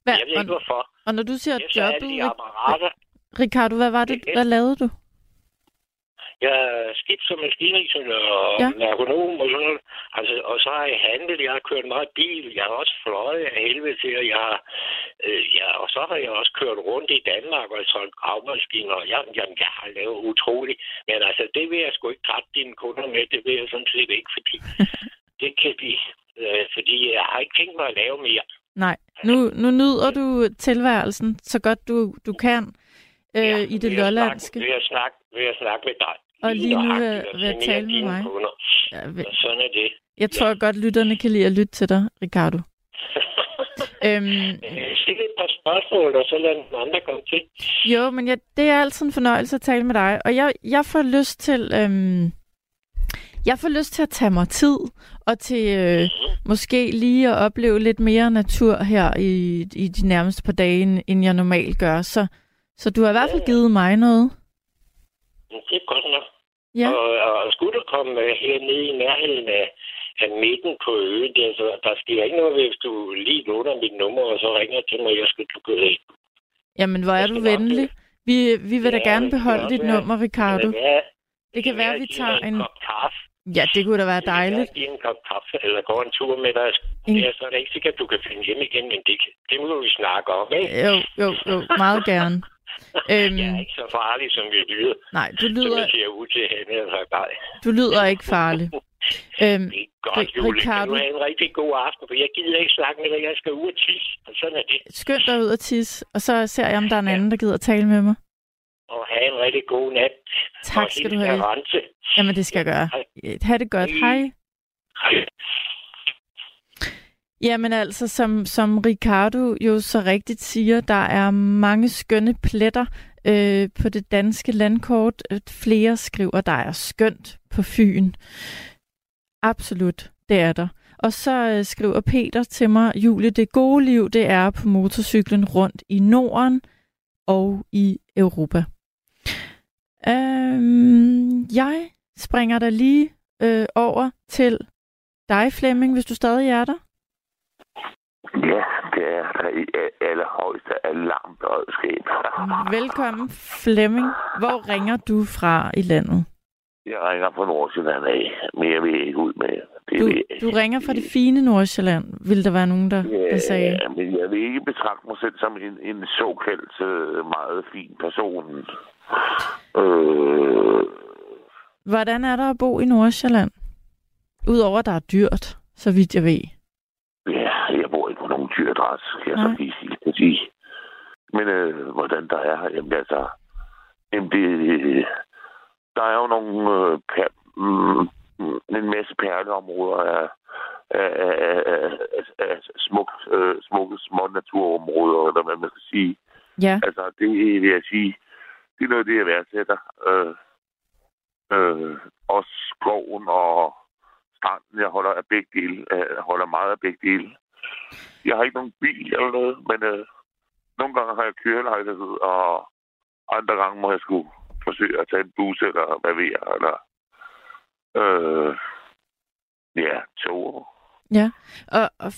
Hvad, Jeg ved ikke, hvorfor. og når du siger Jeg alle jobbet, de apparater. Ricardo, hvad var det, Ja. hvad lavede du? Jeg er skidt som maskiningeniør og Ja. ja. merkonom og sådan noget. Altså, og så har jeg handlet, jeg har kørt meget bil, jeg har også fløjet af helvede til, og jeg har, øh, ja, og så har jeg også kørt rundt i Danmark og solgt gravmaskiner, og jeg, jamen, jeg har lavet utroligt. Men altså, det vil jeg sgu ikke trætte dine kunder med, det vil jeg sådan set ikke, fordi (laughs) det kan de, øh, fordi jeg har ikke tænkt mig at lave mere. Nej, nu, nu nyder du tilværelsen så godt du, du kan øh, i det lollandske. Snakke, ved, at snakke, ved at snakke med dig. Og lige nu vil og vil jeg tale med mig. Kunder. Ja, ve- Og sådan er det. jeg tror godt, lytterne kan lide at lytte til dig, Ricardo. (laughs) Øhm, Øh, Stil et par spørgsmål, og så lad den andre komme til. jo, men jeg, det er altid en fornøjelse at tale med dig, og jeg, jeg får lyst til... Øhm, jeg får lyst til at tage mig tid, og til øh, måske lige at opleve lidt mere natur her i, i de nærmeste par dage, end jeg normalt gør. Så, så du har i hvert fald givet mig noget. Det er godt nok. Ja. Og, og skulle du komme øh, hernede i nærheden af, af midten på øen, der, så der sker ikke noget, hvis du lige låner mit nummer, og så ringer til mig, jeg skal du gå ind. Jamen, hvor er Jeg du venlig. Vi, vi vil da Ja, gerne det kan beholde dit være- nummer, Ricardo. Det kan være, Det kan være, at vi jeg tager en... kaffe. Ja, det kunne da være Det dejligt. give en kop kaffe, eller gå en tur med dig. En- Ja, så er det ikke sikkert, at du kan finde hjem igen, men det, det må vi snakke om, ikke? Jo, jo, jo, meget gerne. Øhm, Jeg er ikke så farlig, som vi lyder, nej, du som lyder, jeg ser ud til hende. Du lyder ikke farlig. (laughs) Øhm, Det er godt, Julie. Ricardo. du have en rigtig god aften, for jeg gider ikke snakke med dig. Jeg skal ud og tisse, og sådan er det. skynd dig ud og tisse, og så ser jeg, om der er en anden, der gider at tale med mig. Og have en rigtig god nat. Tak skal du have. Arance. Jamen, det skal jeg gøre. Ha' det godt. Hej. Hej. Jamen altså, som, som Ricardo jo så rigtigt siger, der er mange skønne pletter øh, på det danske landkort. Øh, flere skriver, der er skønt på Fyn. Absolut, det er der. Og så øh, skriver Peter til mig, Julie, det gode liv, det er på motorcyklen rundt i Norden og i Europa. Øhm, jeg springer der lige øh, over til dig, Flemming, hvis du stadig er der. Ja, det er der i allerhøjeste alarmberedskab. (laughs) Velkommen, Flemming. Hvor ringer du fra i landet? Jeg ringer fra Nordsjælland af, men jeg vil ikke ud med det. Du, du ringer fra det fine Nordsjælland, vil der være nogen, der, der sagde. Ja, men jeg vil ikke betragte mig selv som en, en såkaldt øh, meget fin person. Øh, Hvordan er der at bo i Nordsjælland? Udover at der er dyrt, så vidt jeg ved. Ja, jeg bor ikke på nogen dyr adresse, kan jeg så lige sige. Sige. Men øh, hvordan der er, jamen altså, jamen det, der er jo nogle øh, per, mm, mm, en masse perleområder af, af, af, af, af, smuk, øh, smukke små naturområder, eller hvad man skal sige. Ja, Altså, det vil jeg sige, det er noget det, jeg værdsætter. Øh, øh, også skoven og stranden, jeg holder af begge dele. Øh, holder meget af begge dele. Jeg har ikke nogen bil eller noget, men øh, nogle gange har jeg kørelejlighed, og andre gange må jeg skulle forsøge at tage en bus, eller hvad ved jeg, eller øh, ja, tog ja. Og, og,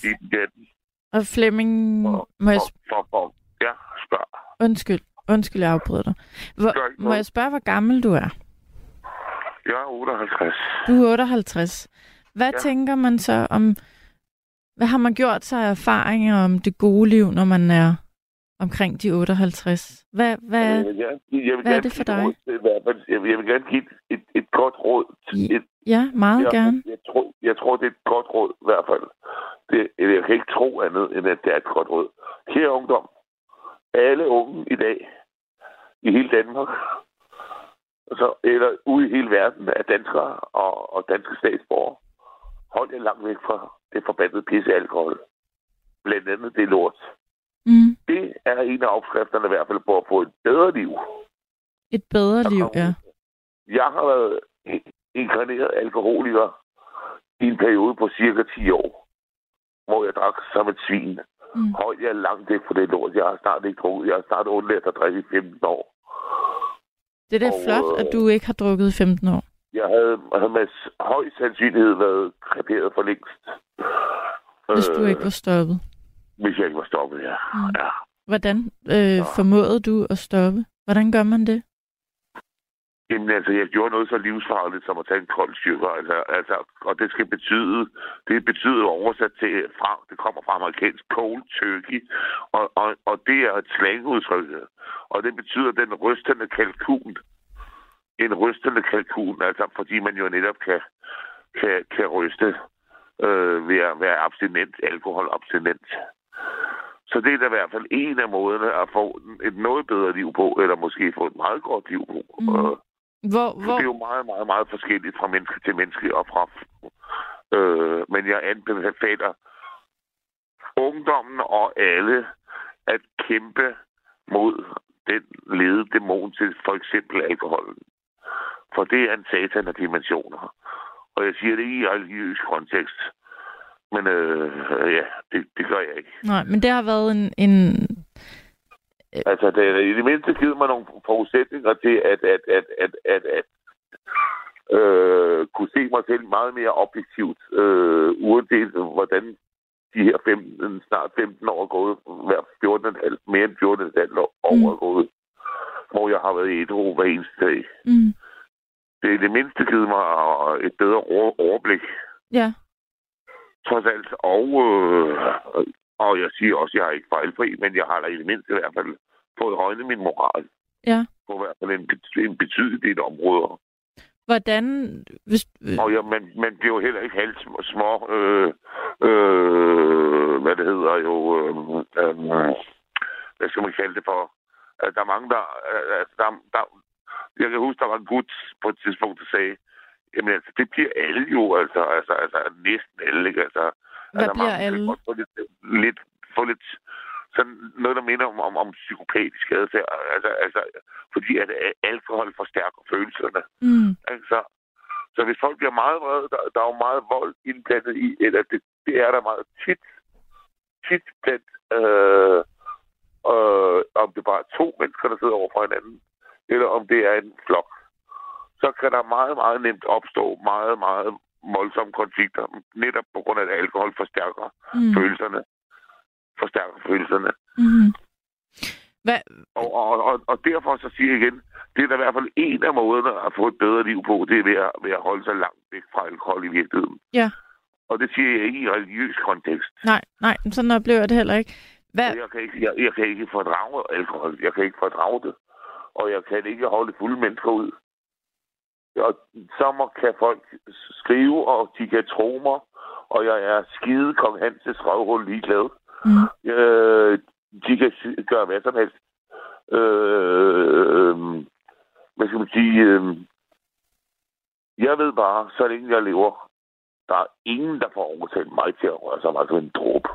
og Flemming, Og, må jeg og, for, for, ja, spørg. Undskyld, undskyld, jeg afbryder dig. Hvor, må jeg spørge, hvor gammel du er? Jeg er 58. Du er 58. Hvad. Ja. tænker man så om... Hvad har man gjort sig af erfaringer om det gode liv, når man er omkring de 58? Hvad, hvad, Jeg vil gerne, jeg vil hvad er det for dig? Jeg vil, jeg vil gerne give et, et, godt råd. Et, ja, meget jeg, gerne. Jeg tror, jeg tror, det er et godt råd i hvert fald. Det, jeg kan ikke tro andet, end at det er et godt råd. Kære ungdom, alle unge i dag, i hele Danmark, så, eller ude i hele verden, er danskere og, og danske statsborgere. Hold jer langt væk fra det forbandede pisse alkohol. Blandt andet det lort. Mm. Det er en af opskrifterne i hvert fald på at få et bedre liv. Et bedre liv, ja. Jeg har været inkarneret alkoholiker i en periode på cirka 10 år, hvor jeg drak som et svin. Mm. Hold jeg langt væk fra det lort. Jeg har snart ikke drukket. Jeg har snart undladt at drikke i 15 år. Det er da Og, flot, at øh, du ikke har drukket i 15 år. Jeg havde, havde med høj sandsynlighed været kreperet for længst. Hvis du Øh, ikke var stoppet. Hvis jeg ikke var stoppet, ja. Mm. ja. Hvordan øh, formåede du at stoppe? Hvordan gør man det? Jamen altså, jeg gjorde noget så livsfarligt som at tage en kold styrker. Altså, altså, og det skal betyde, det betyder oversat til, fra, det kommer fra amerikansk cold turkey, og, og, og det er et slangudtryk. Og det betyder den rystende kalkun. En rystende kalkun, altså fordi man jo netop kan, kan, kan ryste øh, ved at være abstinent, alkoholabstinent. Så det er da i hvert fald en af måderne at få et noget bedre liv på, eller måske få et meget godt liv på. Mm. Øh, Hvor, hvor, det er jo meget, meget, meget forskelligt fra menneske til menneske og fra... Øh, men jeg anbefaler ungdommen og alle at kæmpe mod den lede dæmon til for eksempel alkoholen. For det er en satan af dimensioner. Og jeg siger det i religiøs kontekst. Men øh, ja, det, det gør jeg ikke. nej, men det har været en, en Altså, det i det mindste givet mig nogle forudsætninger til at, at, at, at, at, at øh, kunne se mig selv meget mere objektivt, øh, uanset hvordan de her 15, snart 15 år er gået, hver 14, mere end 14 år Mm. er gået, hvor jeg har været i et hver eneste dag. mm, Det er det mindste givet mig øh, et bedre over- overblik, ja, trods alt. Og, øh, og jeg siger også, at jeg er ikke fejlfri, men jeg har da i det mindste i hvert fald fået højnet min moral ja. på i hvert fald en, en betydelig del områder. Hvordan, hvis, Og ja, man, man bliver jo heller ikke halvt sm- små, øh, øh, hvad det hedder jo, øh, øh, hvad skal man kalde det for? Der er mange, der, øh, der, der, jeg kan huske, der var en gut på et tidspunkt, der sagde, jamen altså, det bliver alle jo, altså, altså, altså næsten alle, ikke? Altså, hvad altså, bliver alle? Få lidt, lidt, få lidt sådan noget, der minder om, om, om psykopatisk adfærd. Altså, altså, fordi at alkohol forstærker følelserne. Mm, Altså, så hvis folk bliver meget vrede, der, der er jo meget vold indblandet i, eller det, det er der meget tit, tit blandt, øh, øh, om det bare er to mennesker, der sidder over for hinanden, eller om det er en flok, så kan der meget, meget nemt opstå meget, meget voldsomme konflikter, netop på grund af, at alkohol forstærker mm, følelserne. Forstærker følelserne. mm. Hvad, Og, og, og, og derfor så siger jeg igen, det er da i hvert fald en af måderne at få et bedre liv på, det er ved at, ved at holde sig langt væk fra alkohol i virkeligheden. Ja. Og det siger jeg ikke i religiøs kontekst. nej, nej, sådan oplever jeg det heller ikke. Hvad, Jeg kan ikke, jeg, jeg kan ikke fordrage alkohol. Jeg kan ikke fordrage det. Og jeg kan ikke holde fulde mennesker ud. Og så kan folk skrive, og de kan tro mig, og jeg er skide kong Hanses røvhul ligeglad. Mm. Øh, de kan gøre hvad som helst. Øh, hvad skal man sige? Øh, jeg ved bare, så længe jeg lever, der er ingen, der får overtalt mig til at røre sig meget som en dråbe.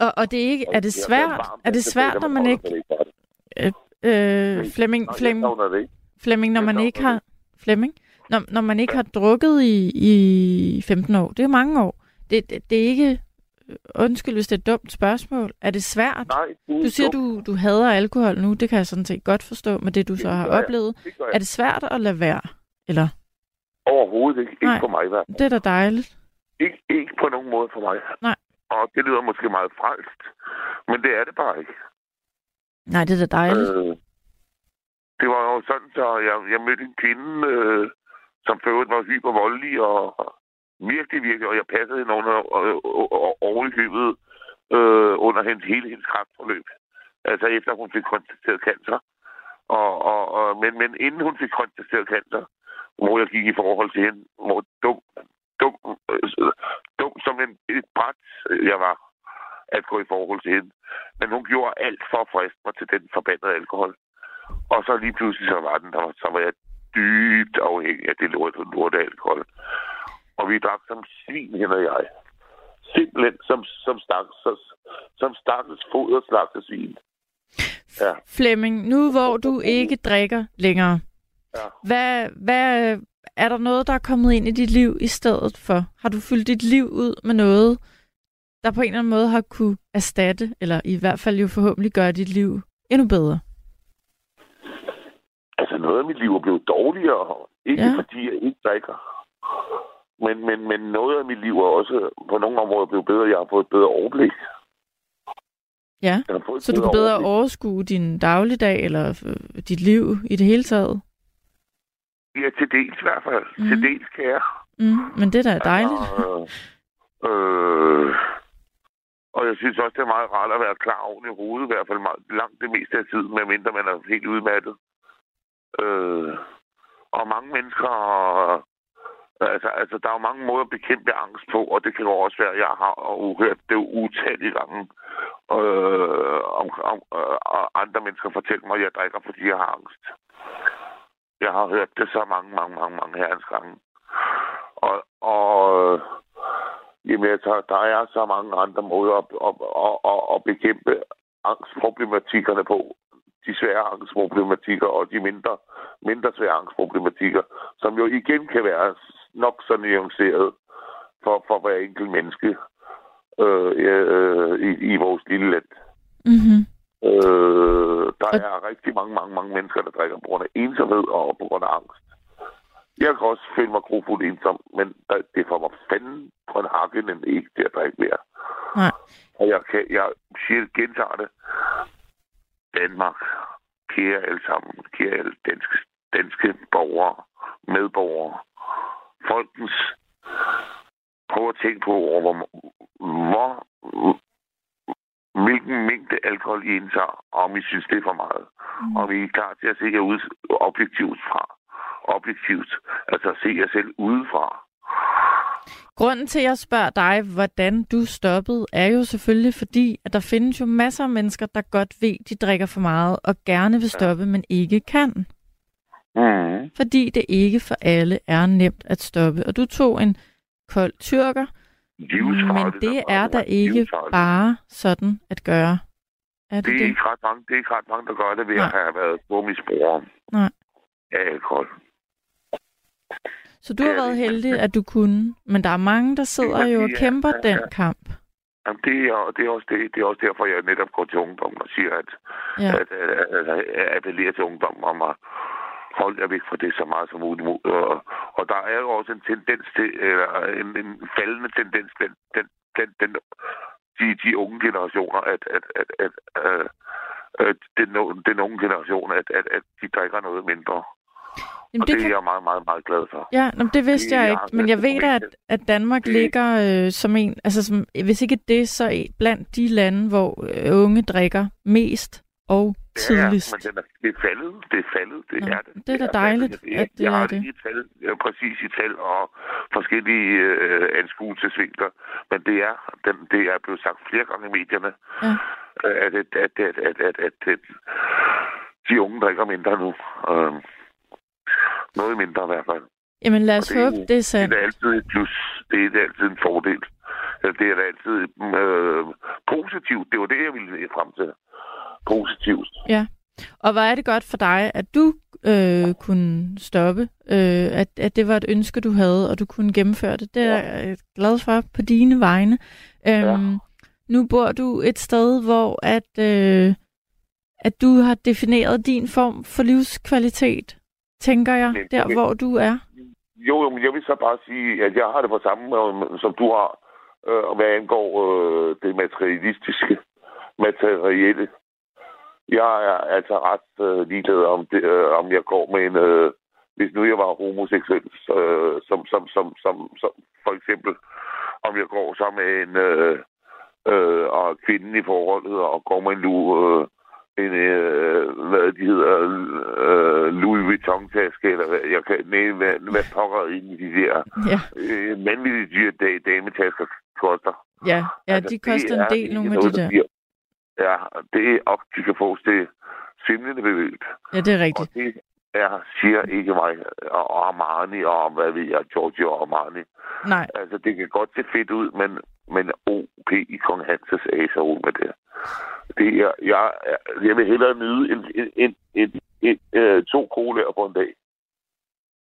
Og, og det er ikke, er det svært, er det svært, når man ikke, øh, Flemming, Flemming, Flemming. Flemming, når man ikke har, Flemming, når, når man ikke har drukket i, i 15 år, det er jo mange år, det, det, det er ikke, undskyld hvis det er et dumt spørgsmål, er det svært? Nej, Du siger, du, du hader alkohol nu, det kan jeg sådan set godt forstå med det, du så Det har gør jeg. oplevet. Det Er det svært at lade være? Eller? Overhovedet ikke. Ikke Nej. for mig fald. Det er da dejligt. Ikke, ikke på nogen måde for mig. Nej. Og det lyder måske meget frelst, men det er det bare ikke. Nej, det er da dejligt. Øh, det var jo sådan, så jeg, jeg mødte en kvinde, øh, som før var var hypervoldelig og virkelig, virkelig, og jeg passede hende under, øh, øh, øh over i købet øh, under hendes, hele hendes kraftforløb. Altså efter hun fik konstateret cancer. Og, og, og, men, men inden hun fik konstateret cancer, hvor jeg gik i forhold til hende, hvor dum, dum, øh, dum som en, et bræt øh, jeg var at gå i forhold til hende. Men hun gjorde alt for at friste mig til den forbandede alkohol. Og så lige pludselig så var den der, så var jeg dybt afhængig af det lorte, lorte alkohol. Og vi drak som svin, hende og jeg. Simpelthen som, som, stak, som, stakkels foder slagtesvin. Ja. Flemming, nu hvor du ikke drikker længere, Ja. hvad, hvad, er der noget, der er kommet ind i dit liv i stedet for? Har du fyldt dit liv ud med noget, der på en eller anden måde har kunne erstatte, eller i hvert fald jo forhåbentlig gøre dit liv endnu bedre? Altså noget af mit liv er blevet dårligere. Ikke Ja. fordi jeg ikke drikker. Men, men, men noget af mit liv er også på nogle områder blevet bedre. Jeg har fået et bedre overblik. Ja, så du kan bedre overblik. overskue din dagligdag, eller øh, dit liv i det hele taget? Ja, til dels i hvert fald. Mm. Til dels kan jeg. Mm, men det er da dejligt. Altså, øh, og jeg synes også, det er meget rart at være klar oven i hovedet, i hvert fald meget, langt det meste af tiden, medmindre man er helt udmattet. Øh, og mange mennesker... Altså, altså, der er jo mange måder at bekæmpe angst på, og det kan jo også være, at jeg har hørt det utallige gange. Øh, om, om, øh, og andre mennesker fortæller mig, at jeg drikker, fordi jeg har angst. Jeg har hørt det så mange, mange, mange, mange herrens gange. Og, og jamen, altså, der er så mange andre måder at, at, at, at, at bekæmpe angstproblematikkerne på. De svære angstproblematikker og de mindre, mindre svære angstproblematikker, som jo igen kan være nok så nuanceret for, for hver enkelt menneske øh, øh, i, i vores lille land. Mm-hmm. Øh, der Og- er rigtig mange, mange, mange mennesker, der drikker på grund af ensomhed og på grund af angst. Jeg kan også føle mig grofuldt ensom, men der, det får mig fanden på en hakke, men ikke til at drikke mere. Nej. Og jeg, kan, jeg siger, gentager det. Danmark, kære alle sammen, kære alle danske, danske borgere, medborgere, folkens, prøv at tænke på, over, hvor, hvor hvilken mængde alkohol I indtager, og om I synes, det er for meget. Mm. Og vi er klar til at se jer ud objektivt fra. Objektivt. Altså se jer selv udefra. Grunden til, at jeg spørger dig, hvordan du stoppede, er jo selvfølgelig fordi, at der findes jo masser af mennesker, der godt ved, de drikker for meget og gerne vil stoppe, men ikke kan. Mm. Fordi det ikke for alle er nemt at stoppe. Og du tog en kold tyrker, men det er der ikke Livsfarligt. bare sådan at gøre. Er det Det er det? ikke ret mange, det er ikke ret mange, der gør det ved Nej. at have været stormisbrugere Nej. af alkohol. Så du har været heldig, at du kunne. Men der er mange, der sidder jo og kæmper den kamp. Jamen, det, er, det, er også det, det er også derfor, jeg netop går til ungdommen og siger, at, Ja. at, at, at, at, at appellere til ungdommen om at holde jer væk fra det så meget som muligt. Og, og der er jo også en tendens til, eller en, en faldende tendens blandt den, den, den, de, de unge generationer, at, at, at, at, at, at den, den unge generation, at, at, at de drikker noget mindre. Jamen, Og det det er kan jeg meget, meget, meget glad for. Ja, nå, men det vidste Det jeg er ikke, men jeg ved at, at Danmark Det- ligger øh, som en, altså som, hvis ikke det, så blandt de lande, hvor øh, unge drikker mest og tidligst. Ja, men den er, det er faldet. Det er faldet. Det Nå, er det. det er da faldet. dejligt, Jeg, at det jeg er har det. det i tal, præcis i tal og forskellige øh, anskuelsesvinkler. Men det er, den, det er blevet sagt flere gange i medierne, Ja. at, at, at, at, at, at, at, at de unge drikker mindre nu. Øh, noget mindre i hvert fald. Jamen lad os det er håbe, det er Det sandt. er da altid et plus. Det er altid en fordel. Det er altid øh, positivt. Det var det, jeg ville frem til. Positivt. Ja. Og hvor er det godt for dig, at du øh, kunne stoppe, øh, at, at det var et ønske, du havde, og du kunne gennemføre det. Det er jeg glad for på dine vegne. Øhm, Nu bor du et sted, hvor at, øh, at du har defineret din form for livskvalitet, tænker jeg, Men- der men- hvor du er. Jo, jo, men jeg vil så bare sige, at jeg har det på samme måde, som du har, øh, hvad angår øh, det materialistiske, materielle. Jeg er altså ret øh, ligeglad om, det, øh, om jeg går med en... Øh, hvis nu jeg var homoseksuel, øh, som, som, som, som, som for eksempel, om jeg går så med en øh, øh, og kvinden i forholdet og går med en lu, øh, en, øh, hvad de hedder, øh, Louis Vuitton-taske, eller hvad, jeg kan, nej, hvad, hvad pokker ind i de der Ja, øh, mandlige dyre dage, dametasker koster. ja, ja Altså, de koster er en del, nogle af de der. Bliver, ja, det er op, de kan fås det simlende bevæget. Ja, det er Og rigtigt. det er, siger ikke mig, og Armani, og hvad ved jeg, Giorgio Armani. Nej, Altså, det kan godt se fedt ud, men, men OP i Kong Hanses Acerol med det. det er, jeg, jeg vil hellere nyde en, en, en, en, en, en, to colaer på en dag.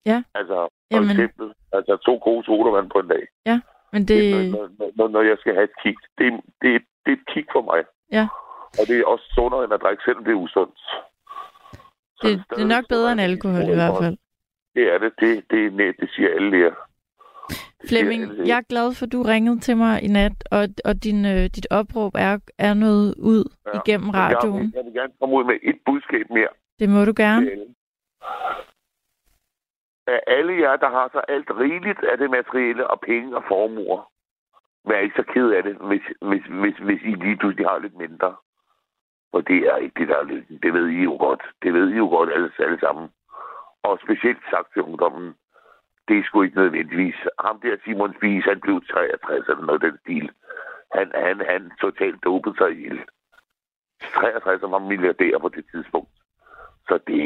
Ja. Altså, for Jamen. eksempel, altså to gode sodavand på en dag. men Det... det... Når, når, når, når jeg skal have et kick. Det, det, det er et kick for mig. Ja. Og det er også sundere end at drikke, selvom det er usundt. Det, det er nok bedre end alkohol i hvert fald. Det er det. Det, det, det, det siger alle læger. Flemming, jeg er glad for, at du ringede til mig i nat, og, og din, øh, dit opråb er, er noget ud Ja, igennem radioen. Jeg, jeg vil gerne komme ud med et budskab mere. Det må du gerne. Af alle jer, der har så alt rigeligt af det materielle og penge og formuer, vær ikke så ked af det, hvis, hvis, hvis, hvis I lige pludselig har lidt mindre. For det er ikke det, der er lykken. Det ved I jo godt. Det ved I jo godt alle, alle sammen. Og specielt sagt til ungdommen, det er sgu ikke nødvendigvis. Ham der Simon Spies, han blev 63 eller noget den stil. Han, han, han totalt dopede sig ihjel. 63 var milliardær på det tidspunkt. Så det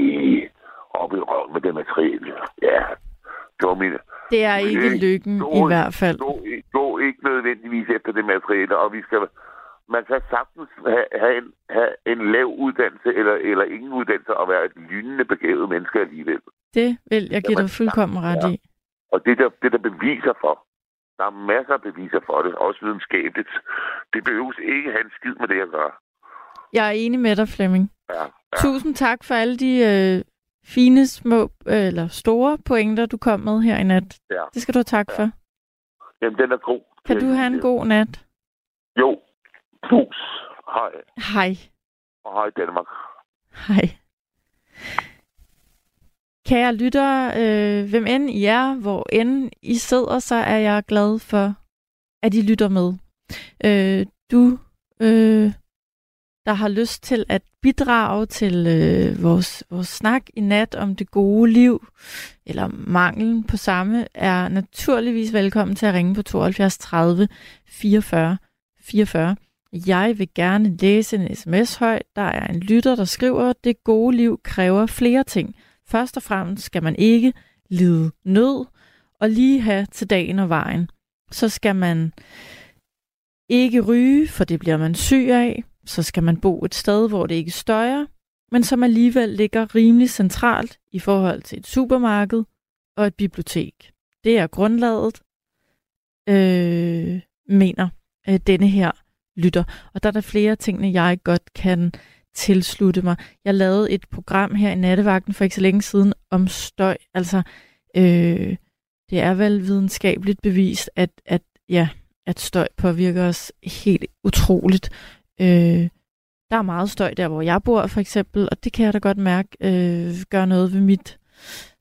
er oppe i røven med det materielle. Ja, det var min... Det er ikke lykken gå- i hvert fald. Gå, gå ikke nødvendigvis efter det materielle, og vi skal... Man kan sagtens have, have, en, have en lav uddannelse eller, eller ingen uddannelse og være et lynende begavet menneske alligevel. Det vil jeg give dig fuldkommen ret ja. i. Og det der, det der beviser for, der er masser af beviser for det, også videnskabeligt. Det behøves ikke have en skid med det at gøre. Jeg er enig med dig, Flemming. Ja, ja. Tusind tak for alle de øh, fine, små øh, eller store pointer, du kom med her i nat. Ja. Det skal du have tak Ja. for. Jamen, den er god. Kan du have en god nat? Jo. Pus. Hej. Hej. Og hej Danmark. Hej. Kære lyttere, øh, hvem end I er, hvor end I sidder, så er jeg glad for, at I lytter med. Øh, du, øh, der har lyst til at bidrage til øh, vores, vores snak i nat om det gode liv, eller manglen på samme, er naturligvis velkommen til at ringe på 72 30 44 44. Jeg vil gerne læse en sms højt. Der er en lytter, der skriver, at det gode liv kræver flere ting. Først og fremmest skal man ikke lide nød og lige have til dagen og vejen. Så skal man ikke ryge, for det bliver man syg af. Så skal man bo et sted, hvor det ikke støjer, men som alligevel ligger rimelig centralt i forhold til et supermarked og et bibliotek. Det er grundlaget, øh, mener øh, denne her lytter. Og der er der flere ting, jeg godt kan tilslutte mig. Jeg lavede et program her i nattevagten for ikke så længe siden om støj. Altså, øh, det er vel videnskabeligt bevist, at, at, ja, at støj påvirker os helt utroligt. Øh, der er meget støj der, hvor jeg bor for eksempel, og det kan jeg da godt mærke øh, gør noget ved mit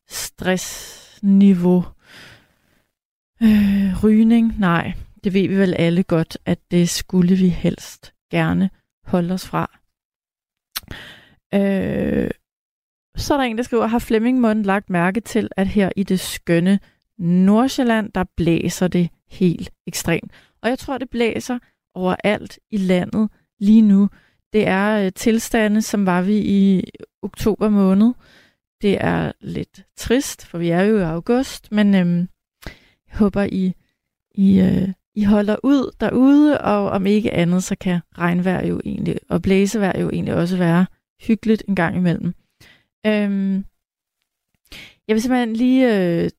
stressniveau. Øh, rygning? Nej, det ved vi vel alle godt, at det skulle vi helst gerne holde os fra. Øh, så er der en, der skriver, har Flemming Mund lagt mærke til, at her i det skønne Nordsjælland, der blæser det helt ekstremt. Og jeg tror, det blæser overalt i landet lige nu. Det er øh, tilstande, som var vi i oktober måned. Det er lidt trist, for vi er jo i august, men øhm, jeg håber, I, I, øh, i holder ud derude, og om ikke andet, så kan regnvejr jo egentlig, og blæsevejr jo egentlig også være hyggeligt en gang imellem. Øhm, jeg vil simpelthen lige øh,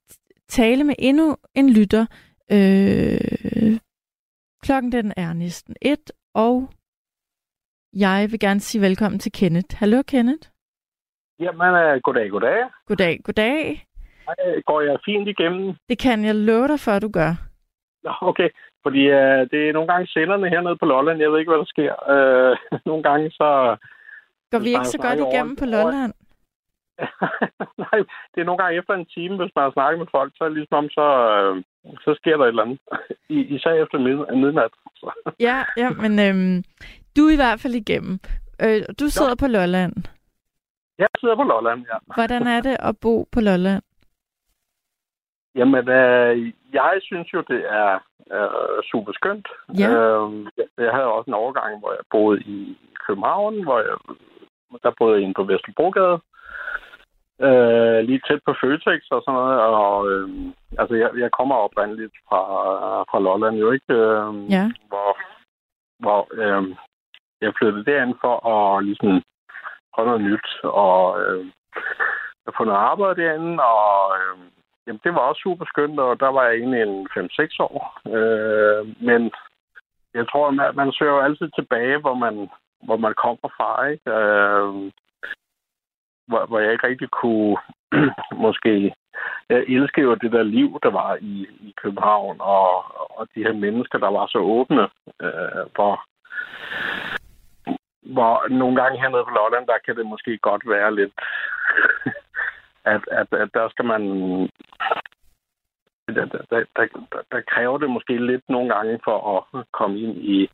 tale med endnu en lytter. Øh, klokken den er næsten et, og jeg vil gerne sige velkommen til Kenneth. Hallo Kenneth. Jamen, uh, goddag, goddag. Goddag, goddag. Uh, går jeg fint igennem? Det kan jeg love dig for, at du gør. Okay. Fordi uh, det er nogle gange senderne hernede på Lolland. Jeg ved ikke, hvad der sker. Uh, (laughs) nogle gange så... Går vi ikke så godt igennem på Lolland? (laughs) Nej, det er nogle gange efter en time, hvis man har snakket med folk, så er det ligesom om, så, øh, så sker der et eller andet. (laughs) I, især efter mid- midnat. Så. Ja, ja, men øhm, du er i hvert fald igennem. Øh, du sidder jo. på Lolland. Jeg sidder på Lolland, ja. Hvordan er det at bo på Lolland? Jamen, øh, jeg synes jo, det er øh, super skønt. Ja. Øh, jeg havde også en overgang, hvor jeg boede i København, hvor jeg, der boede jeg inde på Vesterbrogade. Øh, lige tæt på Føtex og sådan noget. Og, øh, altså, jeg, jeg kommer oprindeligt fra, fra Lolland jo ikke, øh, Ja. hvor, hvor øh, jeg flyttede derind for at ligesom prøve noget nyt, og øh, jeg få noget arbejde derinde, og øh, jamen, det var også super skønt, og der var jeg egentlig en 5-6 år. Øh, men jeg tror, man, man søger jo altid tilbage, hvor man, hvor man kommer fra, ikke? Øh, hvor, hvor jeg ikke rigtig kunne (clears throat) måske... Jeg elsker jo det der liv, der var i, i København, og, og de her mennesker, der var så åbne, øh, hvor, hvor nogle gange hernede på Lolland, der kan det måske godt være lidt, (laughs) at, at, at der skal man... Der, der, der, der, der kræver det måske lidt nogle gange for at komme ind i...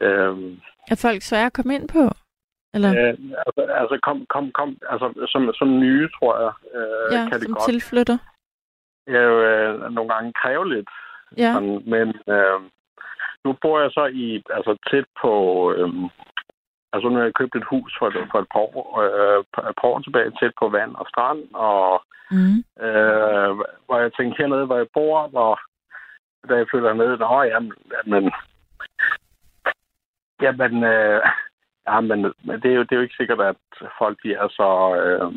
Øh, Er folk svære at komme ind på? Eller? Øh, altså, altså, kom, kom, kom, altså som, som nye, tror jeg, øh, ja, kan det som godt tilflytter. øh, nogle gange kræve lidt. Ja. Sådan, men øh, nu bor jeg så i, altså tæt på, øh, altså nu har jeg købt et hus for, for et, par år, øh, et par år tilbage, tæt på vand og strand, og Mm. øh, hvor jeg tænkte hernede, hvor jeg bor, hvor da jeg flytter ned, nå jamen, jamen, jamen, øh, men, det, er jo, det er jo ikke sikkert, at folk de er så, øh,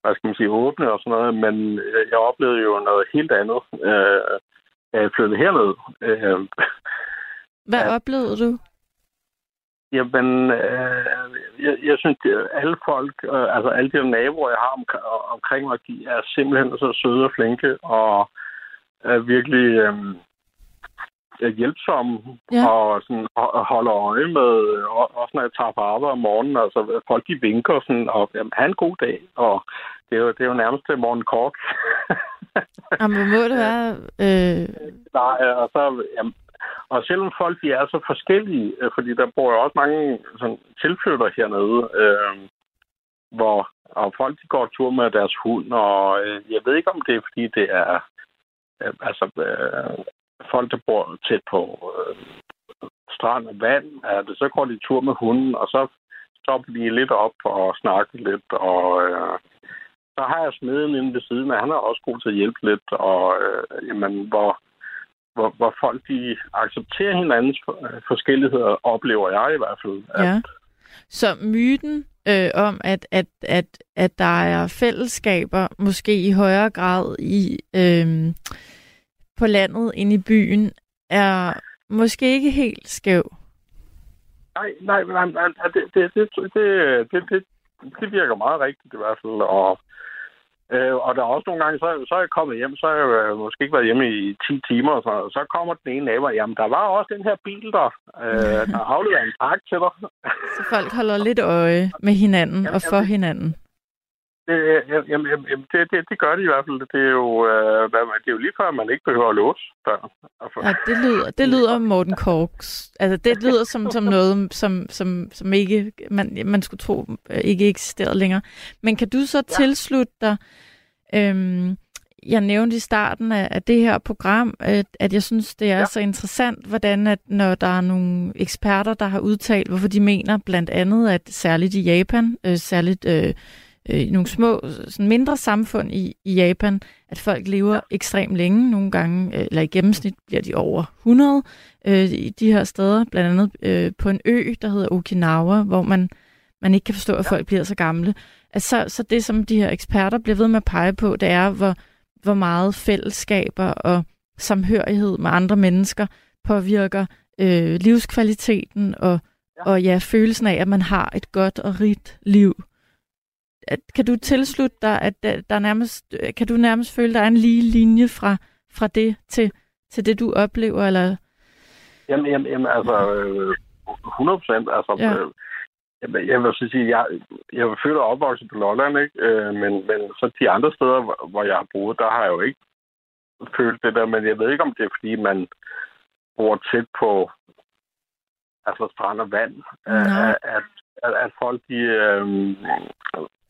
hvad skal man sige, åbne og sådan noget, men jeg oplevede jo noget helt andet, øh, da jeg flyttede herned. Øh, Hvad Ja. oplevede du? Jamen, øh, jeg, jeg synes, at alle folk, øh, altså alle de naboer, jeg har om, omkring mig, de er simpelthen så søde og flinke, og er virkelig øh, hjælpsomme, Ja. og sådan, ho- holder øje med, og, også når jeg tager på arbejde om morgenen, altså folk de vinker sådan, og jamen, have en god dag, og det er jo, det er jo nærmest morgen kort. Jamen, må det være? (laughs) Øh, Nej, og så, jamen, og selvom folk de er så forskellige, øh, fordi der bor jo også mange sådan, tilflytter hernede, øh, hvor og folk de går tur med deres hund, og øh, jeg ved ikke, om det er, fordi det er øh, altså, øh, folk, der bor tæt på øh, strand og vand, at så går de tur med hunden, og så stopper de lidt op og snakker lidt, og øh, så har jeg smeden inde ved siden af, han er også god til at hjælpe lidt, og øh, jamen, hvor hvor, hvor folk de accepterer hinandens for- forskelligheder, oplever jeg i hvert fald. At, ja. Så myten øh, om, at, at, at, at der er fællesskaber, måske i højere grad i øh, på landet end i byen, er måske ikke helt skæv. Nej, nej, nej, nej det, det, det, det, det, det, det virker meget rigtigt i hvert fald. Og, øh, og der er også nogle gange, så, så er jeg kommet hjem, så har jeg øh, måske ikke været hjemme i 10 timer, og så, så kommer den ene nabo, jamen der var også den her bil der, øh, der (laughs) afleverer en pakke til dig. Så folk holder lidt øje med hinanden Jamen, og for jamen, hinanden. Det, jamen, jamen, det, det, det gør de i hvert fald. Det er jo, øh, det er jo lige før, man ikke behøver at låse. Altså. Ja, det lyder, det lyder Morten Korks. Altså, det lyder som, som noget, som, som, som ikke, man, man skulle tro øh, ikke eksisterede længere. Men kan du så ja. tilslutte dig, øhm, jeg nævnte i starten af, af det her program, at, at jeg synes, det er ja. så interessant, hvordan at når der er nogle eksperter, der har udtalt, hvorfor de mener blandt andet, at særligt i Japan, øh, særligt øh, øh, nogle små, sådan mindre samfund i, i Japan, at folk lever ekstremt længe. Nogle gange, øh, eller i gennemsnit, bliver de over 100 øh, i de her steder. Blandt andet øh, på en ø, der hedder Okinawa, hvor man, man ikke kan forstå, at folk bliver så gamle. Altså, så det, som de her eksperter bliver ved med at pege på, det er, hvor, hvor meget fællesskaber og samhørighed med andre mennesker påvirker øh, livskvaliteten og, og ja, følelsen af, at man har et godt og rigt liv at, kan du tilslutte dig, at der, der nærmest, kan du nærmest føle, at der er en lige linje fra, fra det til, til det, du oplever? Eller? Jamen, jamen, jamen altså, 100 procent. Altså, ja. øh, jeg, jeg vil så sige, jeg, jeg er født og opvokset på Lolland, ikke? Øh, men, men så de andre steder, hvor, hvor jeg har boet, der har jeg jo ikke følt det der, men jeg ved ikke, om det er, fordi man bor tæt på altså strand og vand, at, at, at, at folk de, øh,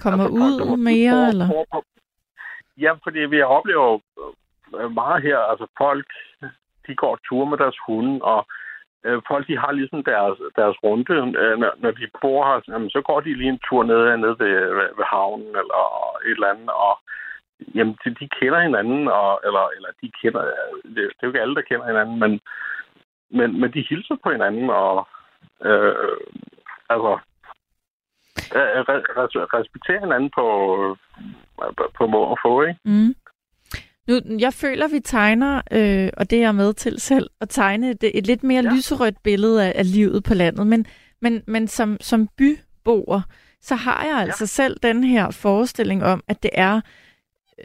Kommer altså, ud folk, mere, for, eller? For, for, ja, fordi vi oplever øh, meget her, altså folk, de går tur med deres hunde, og øh, folk, de har ligesom deres, deres runde. Øh, når, når de bor her, jamen, så går de lige en tur ned, ned ved, ved, ved havnen, eller et eller andet, og jamen, de, de kender hinanden, og, eller, eller de kender, det, det er jo ikke alle, der kender hinanden, men, men, men de hilser på hinanden, og øh, altså, respektere hinanden på, på må og få, ikke? Mm. Nu, jeg føler, vi tegner, øh, og det er jeg med til selv, at tegne et, et lidt mere ja. lyserødt billede af, af livet på landet. Men, men, men som, som byboer, så har jeg altså ja. selv den her forestilling om, at det er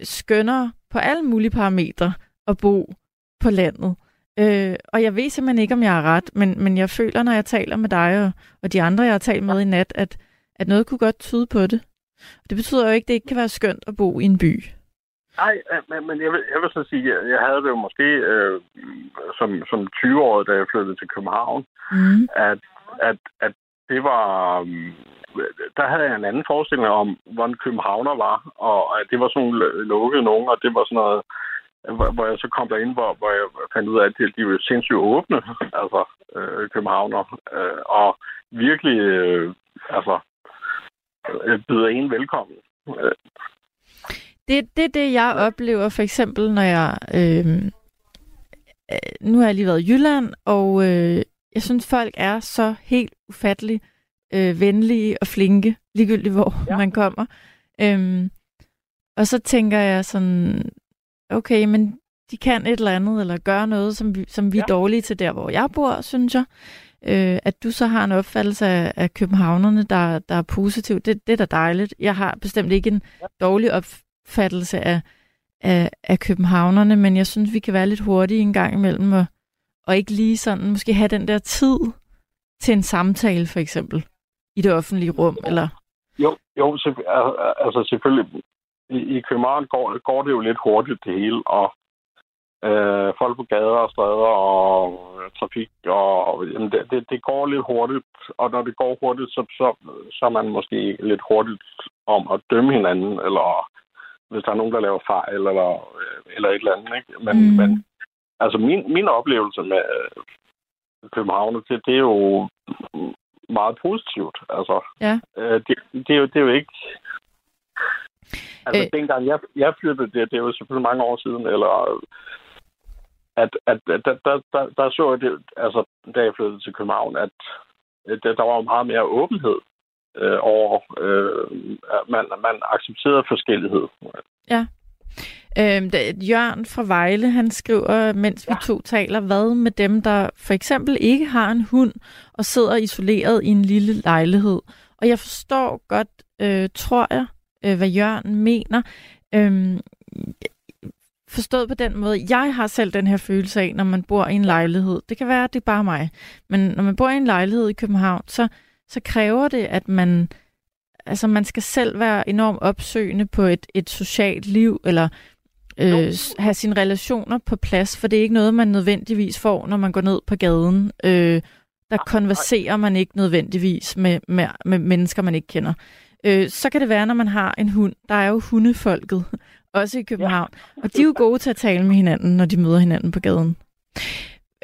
skønnere på alle mulige parametre at bo på landet. Øh, og jeg ved simpelthen ikke, om jeg har ret, men, men jeg føler, når jeg taler med dig og, og de andre, jeg har talt med i nat, at, at noget kunne godt tyde på det. Det betyder jo ikke, at det ikke kan være skønt at bo i en by. Nej, men, men jeg, vil, jeg vil så sige, at jeg havde det jo måske øh, som, som 20-årig, da jeg flyttede til København, mm. at, at, at det var... Øh, der havde jeg en anden forestilling om, hvordan københavner var, og at det var sådan lukket nogen, og det var sådan noget, hvor jeg så kom derind, hvor, hvor jeg fandt ud af, at de, de var sindssygt åbne, altså øh, københavner, øh, og virkelig, øh, altså byder en velkommen. Det, det er det, jeg oplever for eksempel, når jeg... Øh, øh, nu har jeg lige været i Jylland, og øh, jeg synes, folk er så helt ufattelig øh, venlige og flinke, ligegyldigt hvor ja. man kommer. Øhm, og så tænker jeg sådan, okay, men de kan et eller andet, eller gør noget, som vi, som vi ja. er dårlige til der, hvor jeg bor, synes jeg øh, at du så har en opfattelse af, af københavnerne, der, der er positiv. Det, det er da dejligt. Jeg har bestemt ikke en dårlig opfattelse af, af, af københavnerne, men jeg synes, vi kan være lidt hurtige en gang imellem, og, og ikke lige sådan måske have den der tid til en samtale, for eksempel, i det offentlige rum, eller? Jo, jo altså selvfølgelig, i, i København går, går det jo lidt hurtigt det hele, og øh, folk på gader og stræder og trafik, og jamen, det, det, det går lidt hurtigt, og når det går hurtigt, så, så, så er man måske lidt hurtigt om at dømme hinanden, eller hvis der er nogen, der laver fejl, eller, eller et eller andet. Ikke? Men, mm. men altså min, min oplevelse med København, det, det er jo meget positivt. Altså, ja. øh, det, det, er jo, det er jo ikke... Altså, øh. dengang jeg, jeg flyttede, det, det er jo selvfølgelig mange år siden, eller at, at, der, der, der, der så jeg det, altså, da jeg flyttede til København, at, at der var meget mere åbenhed øh, over, øh, at man, man accepterede forskellighed. Ja. Øhm, Jørgen fra Vejle, han skriver, mens vi ja. to taler, hvad med dem, der for eksempel ikke har en hund og sidder isoleret i en lille lejlighed. Og jeg forstår godt, øh, tror jeg, øh, hvad Jørgen mener. Øhm, Forstået på den måde, jeg har selv den her følelse af, når man bor i en lejlighed. Det kan være, at det er bare mig. Men når man bor i en lejlighed i København, så, så kræver det, at man altså man skal selv være enormt opsøgende på et, et socialt liv, eller øh, have sine relationer på plads, for det er ikke noget, man nødvendigvis får, når man går ned på gaden. Øh, der konverserer man ikke nødvendigvis med, med, med mennesker, man ikke kender. Øh, så kan det være, når man har en hund. Der er jo hundefolket, også i København. Ja. Og de er jo gode til at tale med hinanden, når de møder hinanden på gaden.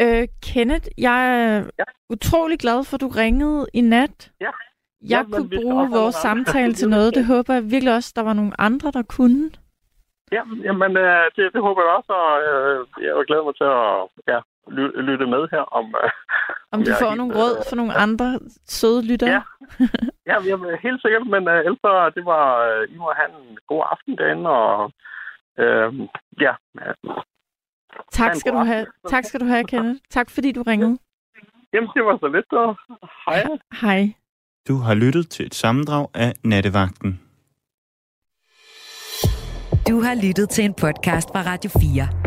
Øh, Kenneth, jeg er ja. utrolig glad for, at du ringede i nat. Ja. Jeg ja, kunne bruge vores samtale til (laughs) noget. Det håber jeg virkelig også, der var nogle andre, der kunne. Ja, jamen, øh, det, det håber jeg også, og øh, jeg glæder mig til at ja, lytte med her. Om, øh, (laughs) om du får nogle råd for nogle andre søde lyttere? Ja, (laughs) ja jamen, helt sikkert, men uh, ellers det var, uh, I må have en god aften derinde, og uh, ja. Tak skal, du have. tak skal du have, Kenneth. Tak fordi du ringede. Jamen, det var så lidt, og hej. Hej. Du har lyttet til et sammendrag af Nattevagten. Du har lyttet til en podcast fra Radio 4.